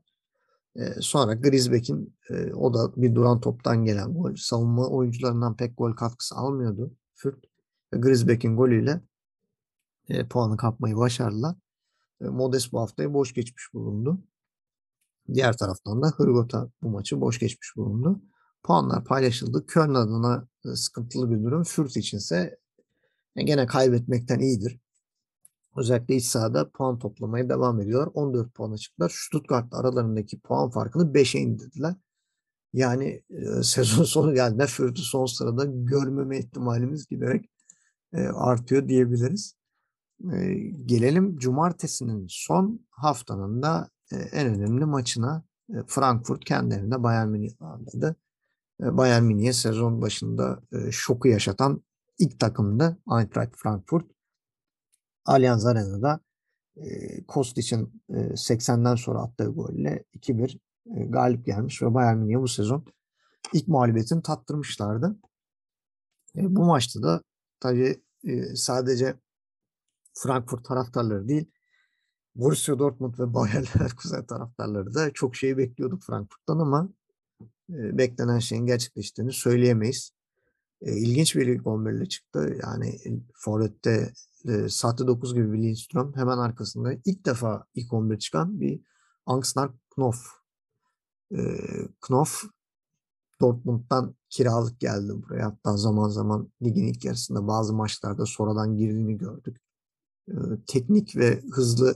Sonra Grisbeck'in e, o da bir duran toptan gelen gol. Savunma oyuncularından pek gol katkısı almıyordu Fürt. Ve Grisbeck'in golüyle puanı kapmayı başardılar. Modest bu haftayı boş geçmiş bulundu. Diğer taraftan da Hırgota bu maçı boş geçmiş bulundu. Puanlar paylaşıldı. Köln adına sıkıntılı bir durum. Fürt içinse e, gene kaybetmekten iyidir. Özellikle iç sahada puan toplamaya devam ediyorlar. 14 puana çıktılar. Stuttgart aralarındaki puan farkını 5'e indirdiler. Yani e, sezon sonu geldiğinde Fürth'ü son sırada görmeme ihtimalimiz giderek e, artıyor diyebiliriz. E, gelelim cumartesinin son haftanın da e, en önemli maçına. E, Frankfurt kendi evinde Bayern Münih ağırladı. E, Bayern Münih'e sezon başında e, şoku yaşatan ilk takımdı Eintracht Frankfurt. Allianz Arena'da e, Kostic'in e, 80'den sonra attığı golle 2-1 e, galip gelmiş ve Bayern Münih'e bu sezon ilk mağlubiyetini tattırmışlardı. E, bu maçta da tabii e, sadece Frankfurt taraftarları değil Borussia Dortmund ve Bayer Leverkusen taraftarları da çok şey bekliyorduk Frankfurt'tan ama e, beklenen şeyin gerçekleştiğini söyleyemeyiz. E, ilginç bir ilk 11 ile çıktı. Yani Forvet'te e, sahte 9 gibi bir Lindström hemen arkasında ilk defa ilk 11 çıkan bir Angsnar Knof. E, Knof Dortmund'dan kiralık geldi buraya. Hatta zaman zaman ligin ilk yarısında bazı maçlarda sonradan girdiğini gördük. E, teknik ve hızlı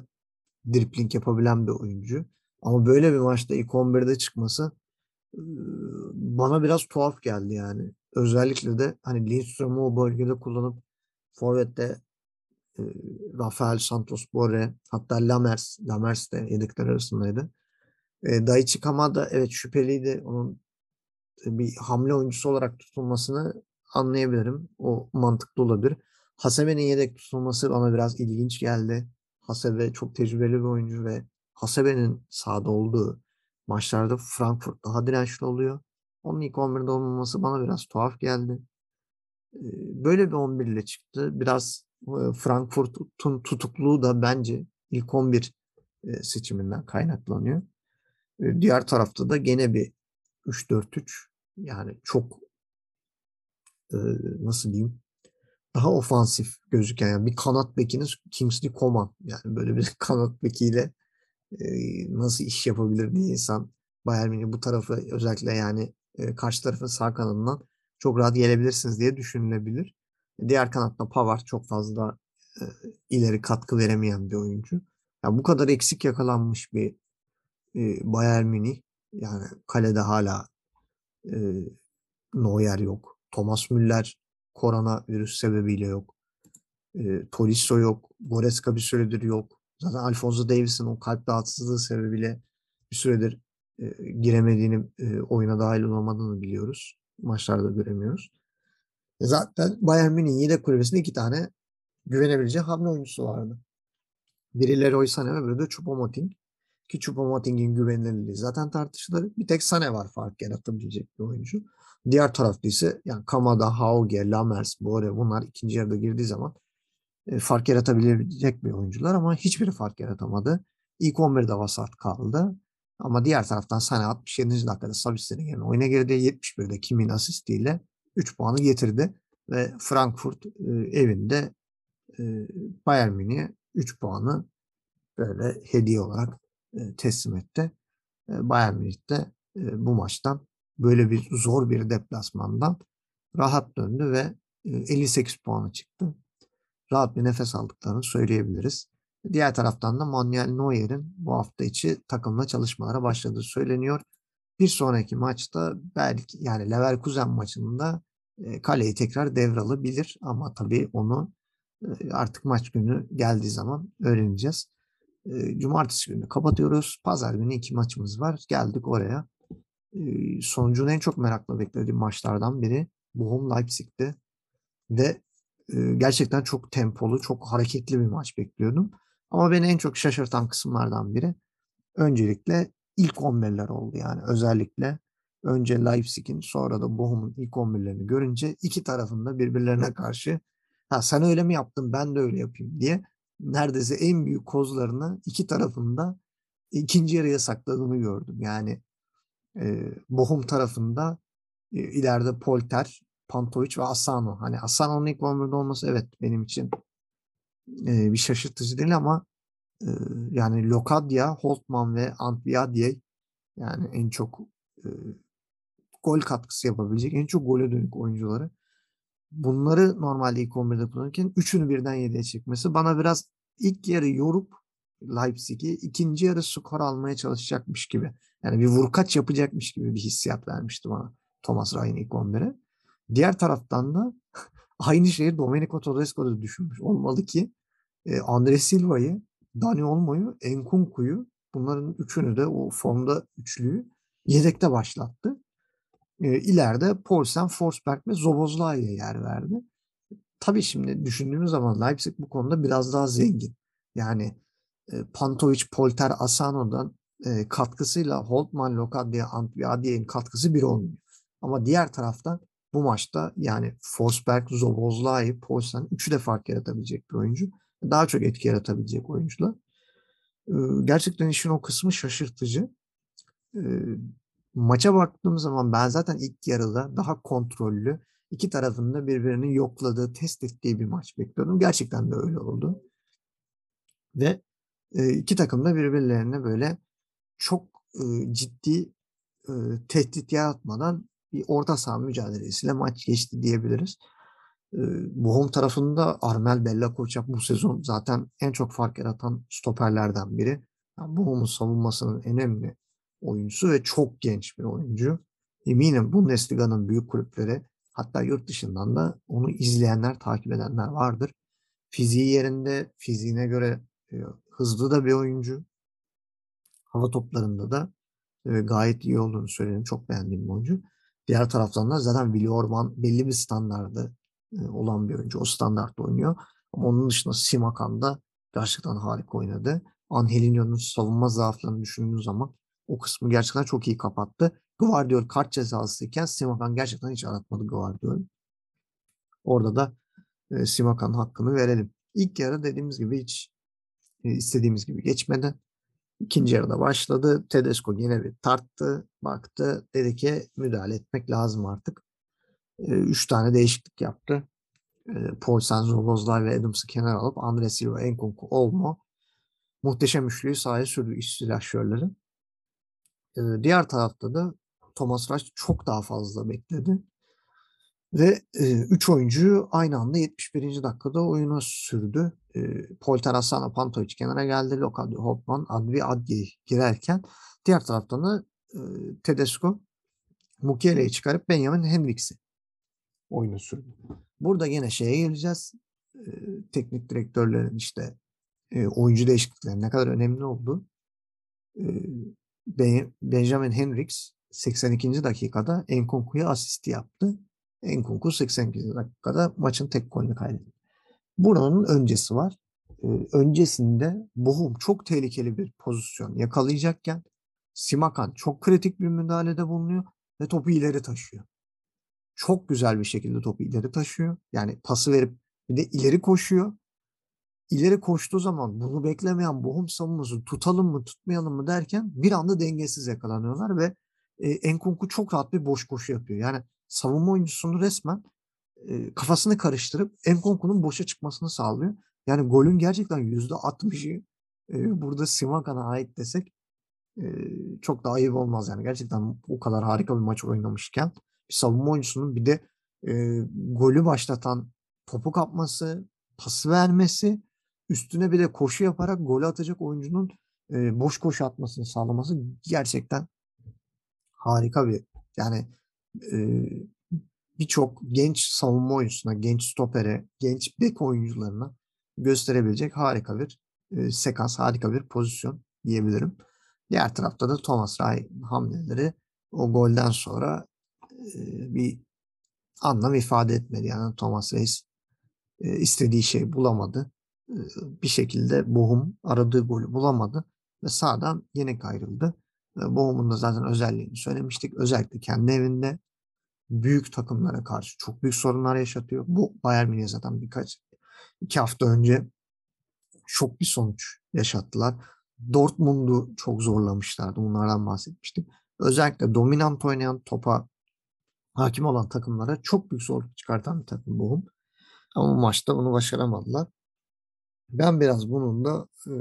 dripling yapabilen bir oyuncu. Ama böyle bir maçta ilk 11'de çıkması e, bana biraz tuhaf geldi yani. Özellikle de hani Lindström'ü o bölgede kullanıp Forvet'te e, Rafael Santos Borre hatta Lamers, Lamers de yedekler arasındaydı. E, Daichi Kamada evet şüpheliydi. Onun bir hamle oyuncusu olarak tutulmasını anlayabilirim. O mantıklı olabilir. Hasebe'nin yedek tutulması bana biraz ilginç geldi. Hasebe çok tecrübeli bir oyuncu ve Hasebe'nin sahada olduğu maçlarda Frankfurt daha dirençli oluyor. Onun ilk 11'de olmaması bana biraz tuhaf geldi. Böyle bir 11 ile çıktı. Biraz Frankfurt'un tutukluğu da bence ilk 11 seçiminden kaynaklanıyor. Diğer tarafta da gene bir 3-4-3 yani çok nasıl diyeyim daha ofansif gözüken yani bir kanat bekiniz Kingsley Coman yani böyle bir kanat bekiyle nasıl iş yapabilir diye insan Bayern Münih bu tarafı özellikle yani karşı tarafın sağ kanadından çok rahat gelebilirsiniz diye düşünülebilir. Diğer kanatta Pavard çok fazla e, ileri katkı veremeyen bir oyuncu. Yani bu kadar eksik yakalanmış bir e, Bayern Münih yani kalede hala e, Neuer yok. Thomas Müller koronavirüs sebebiyle yok. E, Tolisso yok. Goretzka bir süredir yok. Zaten Alfonso Davis'in o kalp rahatsızlığı sebebiyle bir süredir e, giremediğini, e, oyuna dahil olamadığını biliyoruz. Maçlarda göremiyoruz. Zaten Bayern Münih'in yedek kulübesinde iki tane güvenebileceği hamle oyuncusu vardı. Biri Leroy Sané biri de Choupo-Moting. Ki Choupo-Moting'in güvenilirliği zaten tartışılır. Bir tek Sané var fark yaratabilecek bir oyuncu. Diğer tarafta ise yani Kamada, Hauge, Lamers, Bore bunlar ikinci yarıda girdiği zaman e, fark yaratabilecek bir oyuncular ama hiçbiri fark yaratamadı. İlk 11'de vasat kaldı. Ama diğer taraftan Sané 67. dakikada Sabitser'in yerine oyuna girdi. 71'de Kim'in asistiyle 3 puanı getirdi ve Frankfurt e, evinde e, Bayern Münih'e 3 puanı böyle hediye olarak e, teslim etti. Bayern Münih de bu maçtan böyle bir zor bir deplasmandan rahat döndü ve e, 58 puanı çıktı. rahat bir nefes aldıklarını söyleyebiliriz. Diğer taraftan da Manuel Neuer'in bu hafta içi takımla çalışmalara başladığı söyleniyor. Bir sonraki maçta belki yani Leverkusen maçında kaleyi tekrar devralabilir ama tabii onu artık maç günü geldiği zaman öğreneceğiz. Cumartesi günü kapatıyoruz. Pazar günü iki maçımız var. Geldik oraya. Sonucunu en çok merakla beklediğim maçlardan biri Bochum Leipzig'ti. Ve gerçekten çok tempolu, çok hareketli bir maç bekliyordum. Ama beni en çok şaşırtan kısımlardan biri öncelikle ilk 11'ler oldu yani özellikle önce Leipzig'in sonra da Bochum'un ilk 11'lerini görünce iki tarafında birbirlerine karşı ha sen öyle mi yaptın ben de öyle yapayım diye neredeyse en büyük kozlarını iki tarafında ikinci yarıya sakladığını gördüm. Yani e, Bochum tarafında e, ileride Polter, Pantovic ve Asano. Hani Asano'nun ilk 11'de olması evet benim için e, bir şaşırtıcı değil ama e, yani Lokadia, Holtman ve Antbiadiye yani en çok e, gol katkısı yapabilecek, en çok gole dönük oyuncuları. Bunları normalde ilk 11'de kullanırken üçünü birden 7'ye çekmesi bana biraz ilk yarı yorup Leipzig'i ikinci yarı skor almaya çalışacakmış gibi. Yani bir vurkaç yapacakmış gibi bir hissiyat vermişti bana Thomas Ryan ilk 11'e. Diğer taraftan da aynı şeyi Domenico Tedesco da düşünmüş. Olmalı ki e, Andre Silva'yı, Dani Olmo'yu, Enkunku'yu bunların üçünü de o formda üçlüyü yedekte başlattı. E, ileride Paulsen, Forsberg ve Zobozlay'a yer verdi. Tabii şimdi düşündüğümüz zaman Leipzig bu konuda biraz daha zengin. Yani e, Pantovic, Polter, Asano'dan e, katkısıyla Holtman, Lokadia, Antviadiye'nin katkısı bir olmuyor. Ama diğer taraftan bu maçta yani Forsberg, Zobozlai, Poulsen üçü de fark yaratabilecek bir oyuncu. Daha çok etki yaratabilecek oyuncular. E, gerçekten işin o kısmı şaşırtıcı. E, maça baktığım zaman ben zaten ilk yarıda daha kontrollü, iki tarafında birbirini yokladığı, test ettiği bir maç bekliyordum. Gerçekten de öyle oldu. Ve e, iki takım da birbirlerine böyle çok e, ciddi e, tehdit yaratmadan bir orta saha mücadelesiyle maç geçti diyebiliriz. E, Bohum tarafında Armel Bella Koçak bu sezon zaten en çok fark yaratan stoperlerden biri. Yani Bohum'un savunmasının en önemli oyuncusu ve çok genç bir oyuncu. Eminim Bundesliga'nın büyük kulüpleri hatta yurt dışından da onu izleyenler, takip edenler vardır. Fiziği yerinde, fiziğine göre e, hızlı da bir oyuncu. Hava toplarında da e, gayet iyi olduğunu söyledim. Çok beğendiğim bir oyuncu. Diğer taraftan da zaten Willi Orman belli bir standardı e, olan bir oyuncu. O standartta oynuyor. Ama onun dışında Simakan da gerçekten harika oynadı. Angelinho'nun savunma zaaflarını düşündüğünüz zaman o kısmı gerçekten çok iyi kapattı. Guardiol kart cezasıyken Simakan gerçekten hiç aratmadı Guardiol. Orada da e, Simakan'ın hakkını verelim. İlk yarı dediğimiz gibi hiç e, istediğimiz gibi geçmedi. İkinci yarıda başladı. Tedesco yine bir tarttı, baktı. Dedi ki müdahale etmek lazım artık. E, üç tane değişiklik yaptı. E, Paul Sanzolozlar ve Adams'ı kenar alıp Andre Silva, Enkunku, Olmo muhteşem üçlüyü sahaya sürdü iş silahşörleri. Diğer tarafta da Thomas Rush çok daha fazla bekledi. Ve e, üç oyuncu aynı anda 71. dakikada oyuna sürdü. E, Polter Asana Pantovic kenara geldi. Lokadio Hopman, Advi Adye girerken diğer taraftan da e, Tedesco Mukele'yi çıkarıp Benjamin Hendricks'i oyunu sürdü. Burada yine şeye geleceğiz. E, teknik direktörlerin işte e, oyuncu değişiklikleri ne kadar önemli oldu. E, Benjamin Hendricks 82. dakikada Enkunku'ya asisti yaptı. Enkunku 82 dakikada maçın tek golünü kaydetti. Buranın öncesi var. Ee, öncesinde Bohum çok tehlikeli bir pozisyon yakalayacakken Simakan çok kritik bir müdahalede bulunuyor ve topu ileri taşıyor. Çok güzel bir şekilde topu ileri taşıyor. Yani pası verip bir de ileri koşuyor. İleri koştuğu zaman bunu beklemeyen Bohum savunması tutalım mı tutmayalım mı derken bir anda dengesiz yakalanıyorlar ve e, Enkunku çok rahat bir boş koşu yapıyor. Yani savunma oyuncusunu resmen e, kafasını karıştırıp Enkunku'nun boşa çıkmasını sağlıyor. Yani golün gerçekten yüzde 60'ı e, burada Simakan'a ait desek e, çok da ayıp olmaz yani. Gerçekten o kadar harika bir maç oynamışken bir savunma oyuncusunun bir de e, golü başlatan topu kapması, pası vermesi, üstüne bir de koşu yaparak gol atacak oyuncunun e, boş koşu atmasını sağlaması gerçekten harika bir yani e, birçok genç savunma oyuncusuna, genç stopere, genç bek oyuncularına gösterebilecek harika bir e, sekans, harika bir pozisyon diyebilirim. Diğer tarafta da Thomas Ray hamleleri o golden sonra e, bir anlam ifade etmedi. Yani Thomas Reis e, istediği şey bulamadı. Bir şekilde Bohum aradığı golü bulamadı ve sağdan yenik ayrıldı. E, Bohum'un da zaten özelliğini söylemiştik. Özellikle kendi evinde büyük takımlara karşı çok büyük sorunlar yaşatıyor. Bu Bayern Münih zaten birkaç iki hafta önce çok bir sonuç yaşattılar. Dortmund'u çok zorlamışlardı. Bunlardan bahsetmiştim. Özellikle dominant oynayan topa hakim olan takımlara çok büyük zorluk çıkartan bir takım Bochum. Ama bu maçta bunu başaramadılar. Ben biraz bunun da e,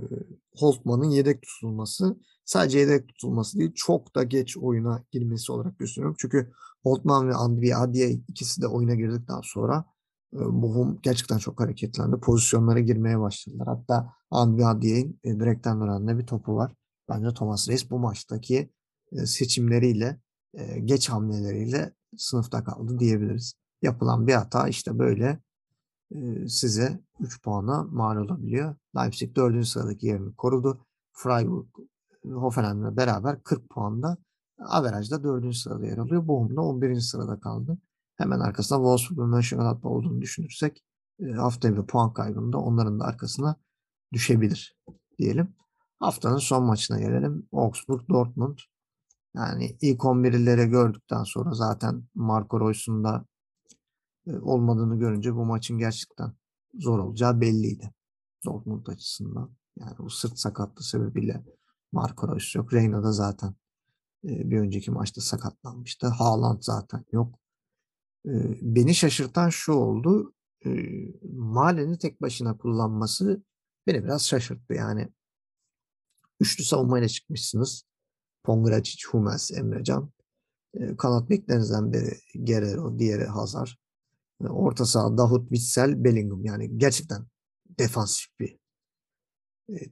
Holtman'ın yedek tutulması sadece yedek tutulması değil çok da geç oyuna girmesi olarak gösteriyorum. Çünkü Holtman ve Andri Adiye ikisi de oyuna girdikten sonra e, Bochum gerçekten çok hareketlendi. Pozisyonlara girmeye başladılar. Hatta Andri Adiye'nin e, direkten dönemde bir topu var. Bence Thomas Reis bu maçtaki e, seçimleriyle, e, geç hamleleriyle sınıfta kaldı diyebiliriz. Yapılan bir hata işte böyle size 3 puana mal olabiliyor. Leipzig 4. sıradaki yerini korudu. Freiburg Hoffenheim'le beraber 40 puanda averajda 4. sırada yer alıyor. Bochum da 11. sırada kaldı. Hemen arkasında Wolfsburg ve Mönchengladbach olduğunu düşünürsek haftaya bir puan kaybında onların da arkasına düşebilir diyelim. Haftanın son maçına gelelim. Augsburg Dortmund. Yani ilk 11'leri gördükten sonra zaten Marco Reus'un da olmadığını görünce bu maçın gerçekten zor olacağı belliydi. Dortmund açısından. Yani bu sırt sakatlığı sebebiyle Marco Reus yok. Reyna da zaten bir önceki maçta sakatlanmıştı. Haaland zaten yok. Beni şaşırtan şu oldu. Malen'i tek başına kullanması beni biraz şaşırttı. Yani üçlü savunmayla çıkmışsınız. Pongracic, Hummels, Emrecan. Kanat beklerinizden biri Guerrero, diğeri Hazar. Orta saha Davut, Witsel, Bellingham. Yani gerçekten defansif bir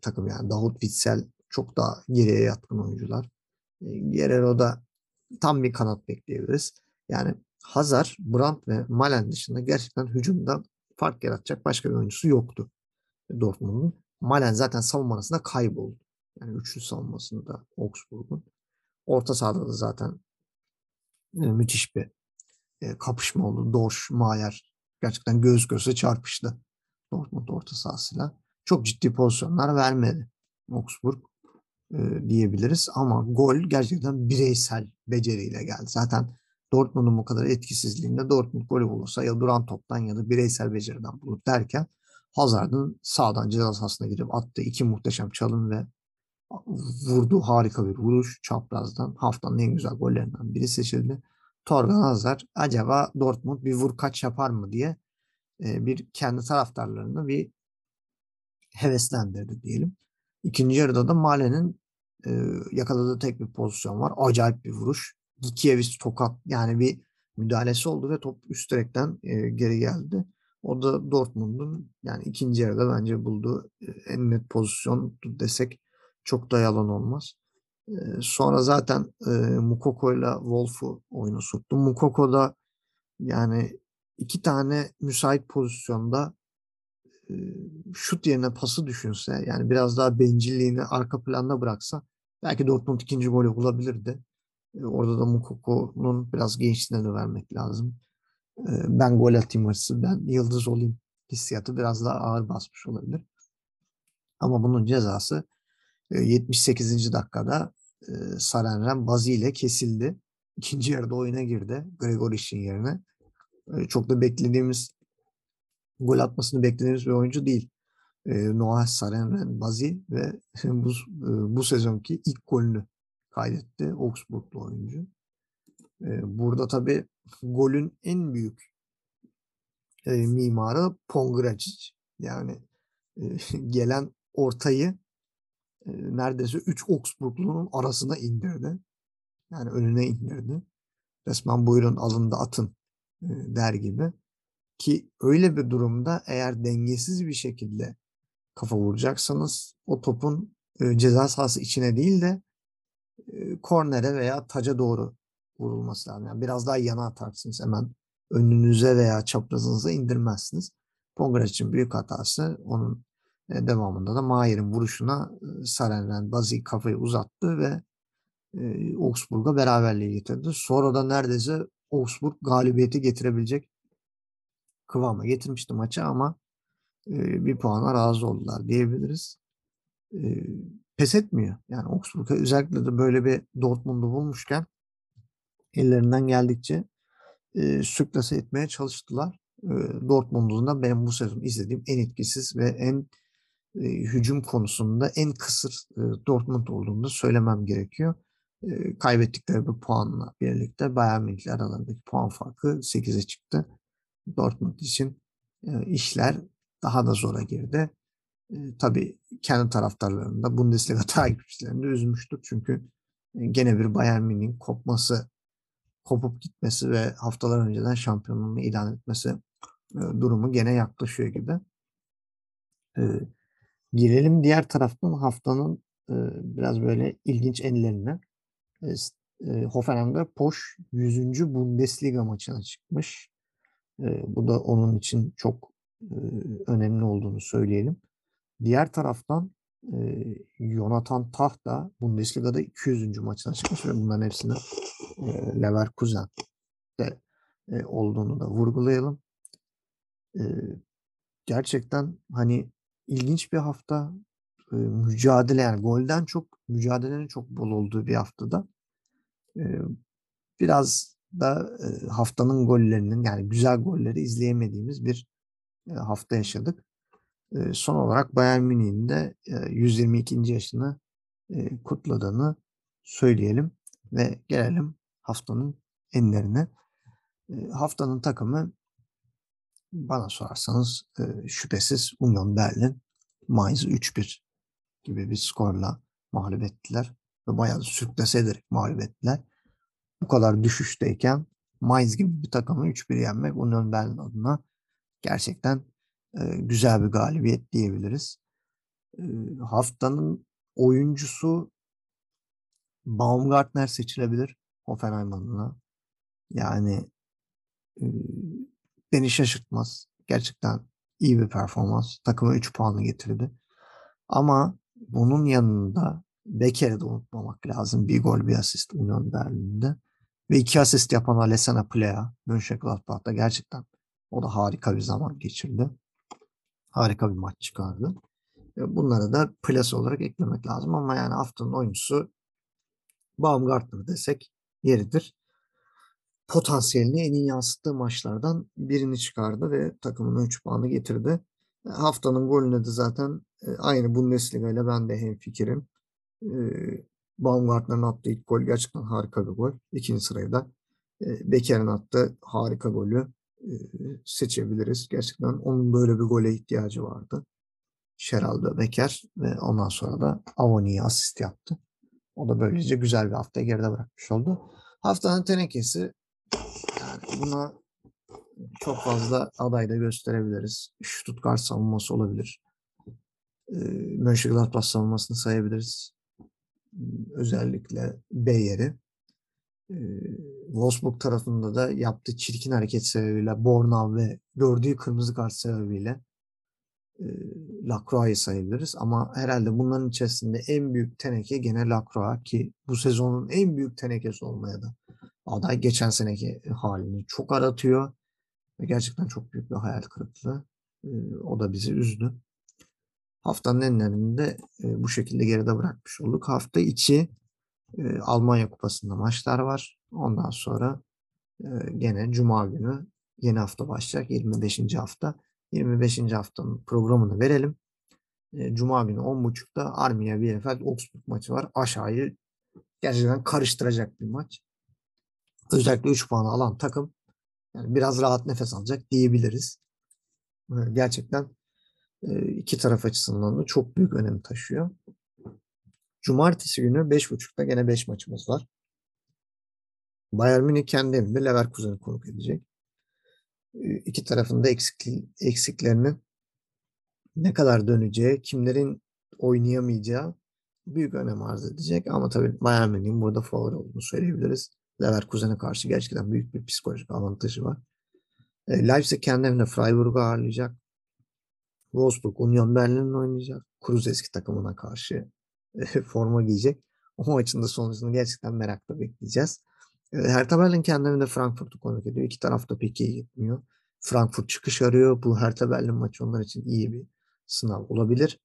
takım yani. Davut, Witsel çok daha geriye yatkın oyuncular. Guerrero da tam bir kanat bekleyebiliriz. Yani Hazar, Brandt ve Malen dışında gerçekten hücumda fark yaratacak başka bir oyuncusu yoktu Dortmund'un. Malen zaten savunmasında kayboldu. Yani üçlü savunmasında Augsburg'un. Orta sahada da zaten e, müthiş bir e, kapışma oldu. Dorsch, Mayer gerçekten göz göze çarpıştı Dortmund orta sahasıyla. Çok ciddi pozisyonlar vermedi Augsburg e, diyebiliriz. Ama gol gerçekten bireysel beceriyle geldi. Zaten Dortmund'un bu kadar etkisizliğinde Dortmund golü bulursa ya duran toptan ya da bireysel beceriden bulur derken Hazard'ın sağdan ceza sahasına girip attığı iki muhteşem çalım ve vurduğu harika bir vuruş çaprazdan haftanın en güzel gollerinden biri seçildi. Torgan Hazard acaba Dortmund bir vur kaç yapar mı diye bir kendi taraftarlarını bir heveslendirdi diyelim. İkinci yarıda da Male'nin yakaladığı tek bir pozisyon var. Acayip bir vuruş. Gikiewicz tokat yani bir müdahalesi oldu ve top üst direkten geri geldi. O da Dortmund'un yani ikinci yarıda bence bulduğu en net pozisyon desek çok da yalan olmaz. Sonra zaten Mukoko ile Wolf'u oyunu soktu. Mukoko da yani iki tane müsait pozisyonda şut yerine pası düşünse yani biraz daha bencilliğini arka planda bıraksa belki Dortmund ikinci golü bulabilirdi. Orada da Mukoko'nun biraz gençliğine de vermek lazım. Ben gol atayım açısı, ben yıldız olayım hissiyatı biraz daha ağır basmış olabilir. Ama bunun cezası 78. dakikada Sarenren Bazi ile kesildi. İkinci yarıda oyuna girdi Gregoric'in yerine. Çok da beklediğimiz gol atmasını beklediğimiz bir oyuncu değil. Noah Sarenren Bazi ve bu, bu sezonki ilk golünü kaydetti Augsburglu oyuncu. Burada tabii golün en büyük mimarı Pongracic. Yani gelen ortayı neredeyse 3 Augsburglu'nun arasına indirdi. Yani önüne indirdi. Resmen buyurun alın da atın der gibi. ki öyle bir durumda eğer dengesiz bir şekilde kafa vuracaksanız o topun ceza sahası içine değil de kornere veya taca doğru vurulması lazım. Yani biraz daha yana atarsınız hemen önünüze veya çaprazınıza indirmezsiniz. için büyük hatası onun e, devamında da Mahir'in vuruşuna e, Sarenren Bazi kafayı uzattı ve e, Augsburg'a beraberliği getirdi. Sonra da neredeyse Augsburg galibiyeti getirebilecek kıvama getirmişti maçı ama e, bir puana razı oldular diyebiliriz. E, pes etmiyor. Yani Augsburg'a özellikle de böyle bir Dortmund'u bulmuşken ellerinden geldikçe e, etmeye çalıştılar. E, Dortmund'un da ben bu sezon izlediğim en etkisiz ve en e, hücum konusunda en kısır e, Dortmund olduğunu söylemem gerekiyor. Kaybettikleri bir puanla birlikte Bayern Münih aralarındaki puan farkı 8'e çıktı. Dortmund için işler daha da zora girdi. E, tabii kendi taraftarlarını da Bundesliga takipçilerini de üzmüştür. Çünkü gene bir Bayern Münih'in kopması, kopup gitmesi ve haftalar önceden şampiyonluğunu ilan etmesi durumu gene yaklaşıyor gibi. E, girelim diğer taraftan haftanın e, biraz böyle ilginç enlerine. E, e, Hoffenheim'de Poş 100. Bundesliga maçına çıkmış. E, bu da onun için çok e, önemli olduğunu söyleyelim. Diğer taraftan e, Jonathan Tah da Bundesliga'da 200. maçına çıkmış ve bunların hepsini e, Leverkusen'de e, olduğunu da vurgulayalım. E, gerçekten hani ilginç bir hafta e, mücadele yani golden çok mücadelenin çok bol olduğu bir haftada e, biraz da e, haftanın gollerinin yani güzel golleri izleyemediğimiz bir e, hafta yaşadık. E, son olarak Bayern Münih'in de e, 122. yaşını e, kutladığını söyleyelim ve gelelim haftanın enlerine. E, haftanın takımı bana sorarsanız e, şüphesiz Union Berlin Mainz'ı 3-1 gibi bir skorla mağlup ettiler ve bayağı sürklase ederek mağlup ettiler bu kadar düşüşteyken Mainz gibi bir takımı 3-1 yenmek Union Berlin adına gerçekten e, güzel bir galibiyet diyebiliriz. E, haftanın oyuncusu Baumgartner seçilebilir Hoffenheim adına. Yani e, beni şaşırtmaz. Gerçekten iyi bir performans. Takıma 3 puanı getirdi. Ama bunun yanında Becker'i de unutmamak lazım. Bir gol bir asist Union Berlin'de. Ve iki asist yapan Alessandro Plea Mönchengladbach'ta gerçekten o da harika bir zaman geçirdi. Harika bir maç çıkardı. Bunları da plus olarak eklemek lazım ama yani haftanın oyuncusu Baumgartner desek yeridir. Potansiyelini en iyi yansıttığı maçlardan birini çıkardı ve takımına 3 puanı getirdi. Haftanın golüne de zaten e, aynı Bundesliga ile ben de hemfikirim. Baumgartner'ın attığı ilk gol gerçekten harika bir gol. İkinci sırayı da e, Beker'in attığı harika golü e, seçebiliriz. Gerçekten onun böyle bir gole ihtiyacı vardı. Şeraldo Beker ve ondan sonra da Avoni'ye asist yaptı. O da böylece güzel bir hafta geride bırakmış oldu. Haftanın tenekesi yani buna çok fazla aday da gösterebiliriz. Stuttgart savunması olabilir. E, Mönchengladbach savunmasını sayabiliriz özellikle Bayer'i. Wolfsburg tarafında da yaptığı çirkin hareket sebebiyle Bornav ve gördüğü kırmızı kart sebebiyle e, Lacroix'ı sayabiliriz. Ama herhalde bunların içerisinde en büyük teneke gene Lacroix ki bu sezonun en büyük tenekesi olmaya da aday geçen seneki halini çok aratıyor. Ve gerçekten çok büyük bir hayal kırıklığı. o da bizi üzdü. Haftanın enlerinde e, bu şekilde geride bırakmış olduk. Hafta içi e, Almanya Kupası'nda maçlar var. Ondan sonra e, gene Cuma günü yeni hafta başlayacak. 25. hafta. 25. haftanın programını verelim. E, Cuma günü 10.30'da Armiya Bielefeld Augsburg maçı var. Aşağıyı gerçekten karıştıracak bir maç. Özellikle 3 puanı alan takım yani biraz rahat nefes alacak diyebiliriz. E, gerçekten iki taraf açısından da çok büyük önem taşıyor. Cumartesi günü 5.30'da gene 5 maçımız var. Bayern Münih kendi evinde Leverkusen'i konuk edecek. iki tarafında eksik, eksiklerinin ne kadar döneceği, kimlerin oynayamayacağı büyük önem arz edecek. Ama tabii Bayern Münih'in burada favori olduğunu söyleyebiliriz. Leverkusen'e karşı gerçekten büyük bir psikolojik avantajı var. E, Leipzig kendi evinde Freiburg'u ağırlayacak. Wolfsburg Union Berlin'le oynayacak. Kruz eski takımına karşı e, forma giyecek. O maçın da sonucunu gerçekten merakla bekleyeceğiz. E, Hertha Berlin kendi evinde Frankfurt'u konuk ediyor. İki taraf da pek iyi gitmiyor. Frankfurt çıkış arıyor. Bu Hertha Berlin maçı onlar için iyi bir sınav olabilir.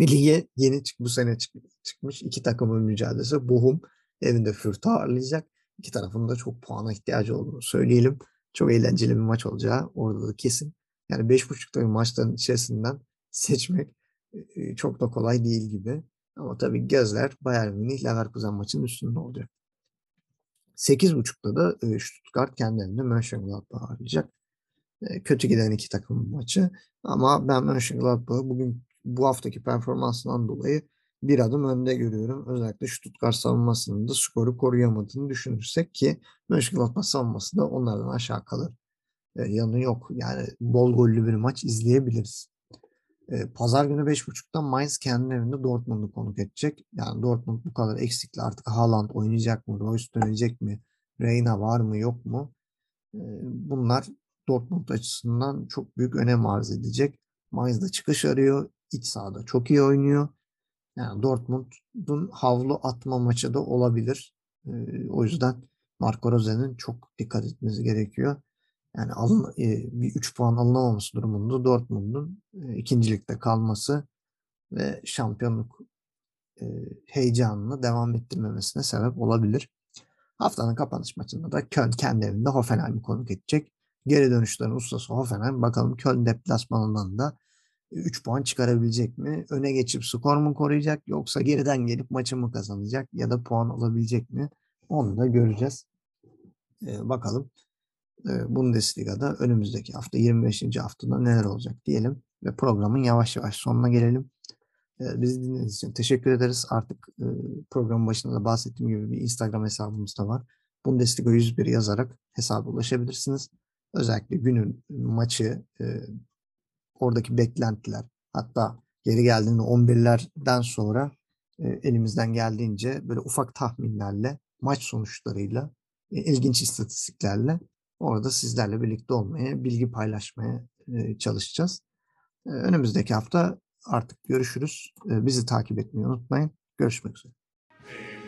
Lige yeni çık bu sene çık çıkmış iki takımın mücadelesi. Bochum evinde Fürth'ü ağırlayacak. İki tarafın da çok puana ihtiyacı olduğunu söyleyelim. Çok eğlenceli bir maç olacağı orada da kesin. Yani 5.5'ta bir maçların içerisinden seçmek çok da kolay değil gibi. Ama tabii gözler Bayern Münih Leverkusen maçının üstünde olacak. 8.30'da da Stuttgart kendi evinde Mönchengladbach'ı ağırlayacak. Kötü giden iki takım maçı. Ama ben Mönchengladbach'ı bugün bu haftaki performansından dolayı bir adım önde görüyorum. Özellikle Stuttgart savunmasının da skoru koruyamadığını düşünürsek ki Mönchengladbach savunması da onlardan aşağı kalır. E, yanı yok. Yani bol gollü bir maç izleyebiliriz. E, Pazar günü 5.30'da Mainz kendi evinde Dortmund'u konuk edecek. Yani Dortmund bu kadar eksikli artık Haaland oynayacak mı? Royce dönecek mi? Reyna var mı yok mu? E, bunlar Dortmund açısından çok büyük önem arz edecek. Mainz da çıkış arıyor. İç sahada çok iyi oynuyor. Yani Dortmund'un havlu atma maçı da olabilir. E, o yüzden Marco Rose'nin çok dikkat etmesi gerekiyor. Yani alın, e, bir 3 puan alınamaması durumunda Dortmund'un e, ikincilikte kalması ve şampiyonluk e, heyecanını devam ettirmemesine sebep olabilir. Haftanın kapanış maçında da Köln kendi evinde Hoffenheim'i konuk edecek. Geri dönüşlerin ustası Hoffenheim. Bakalım Köln deplasmanından da 3 puan çıkarabilecek mi? Öne geçip skor mu koruyacak yoksa geriden gelip maçı mı kazanacak ya da puan alabilecek mi? Onu da göreceğiz. Ee, bakalım e, Bundesliga'da önümüzdeki hafta 25. haftada neler olacak diyelim ve programın yavaş yavaş sonuna gelelim. Ee, bizi dinlediğiniz için teşekkür ederiz. Artık e, programın başında da bahsettiğim gibi bir Instagram hesabımız da var. Bundesliga 101 yazarak hesaba ulaşabilirsiniz. Özellikle günün maçı, e, oradaki beklentiler, hatta geri geldiğinde 11'lerden sonra e, elimizden geldiğince böyle ufak tahminlerle, maç sonuçlarıyla, e, ilginç istatistiklerle orada sizlerle birlikte olmaya, bilgi paylaşmaya e, çalışacağız. E, önümüzdeki hafta artık görüşürüz. E, bizi takip etmeyi unutmayın. Görüşmek üzere.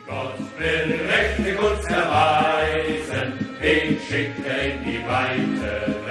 Gott will Rechte uns erweisen, den schickt er in die Weite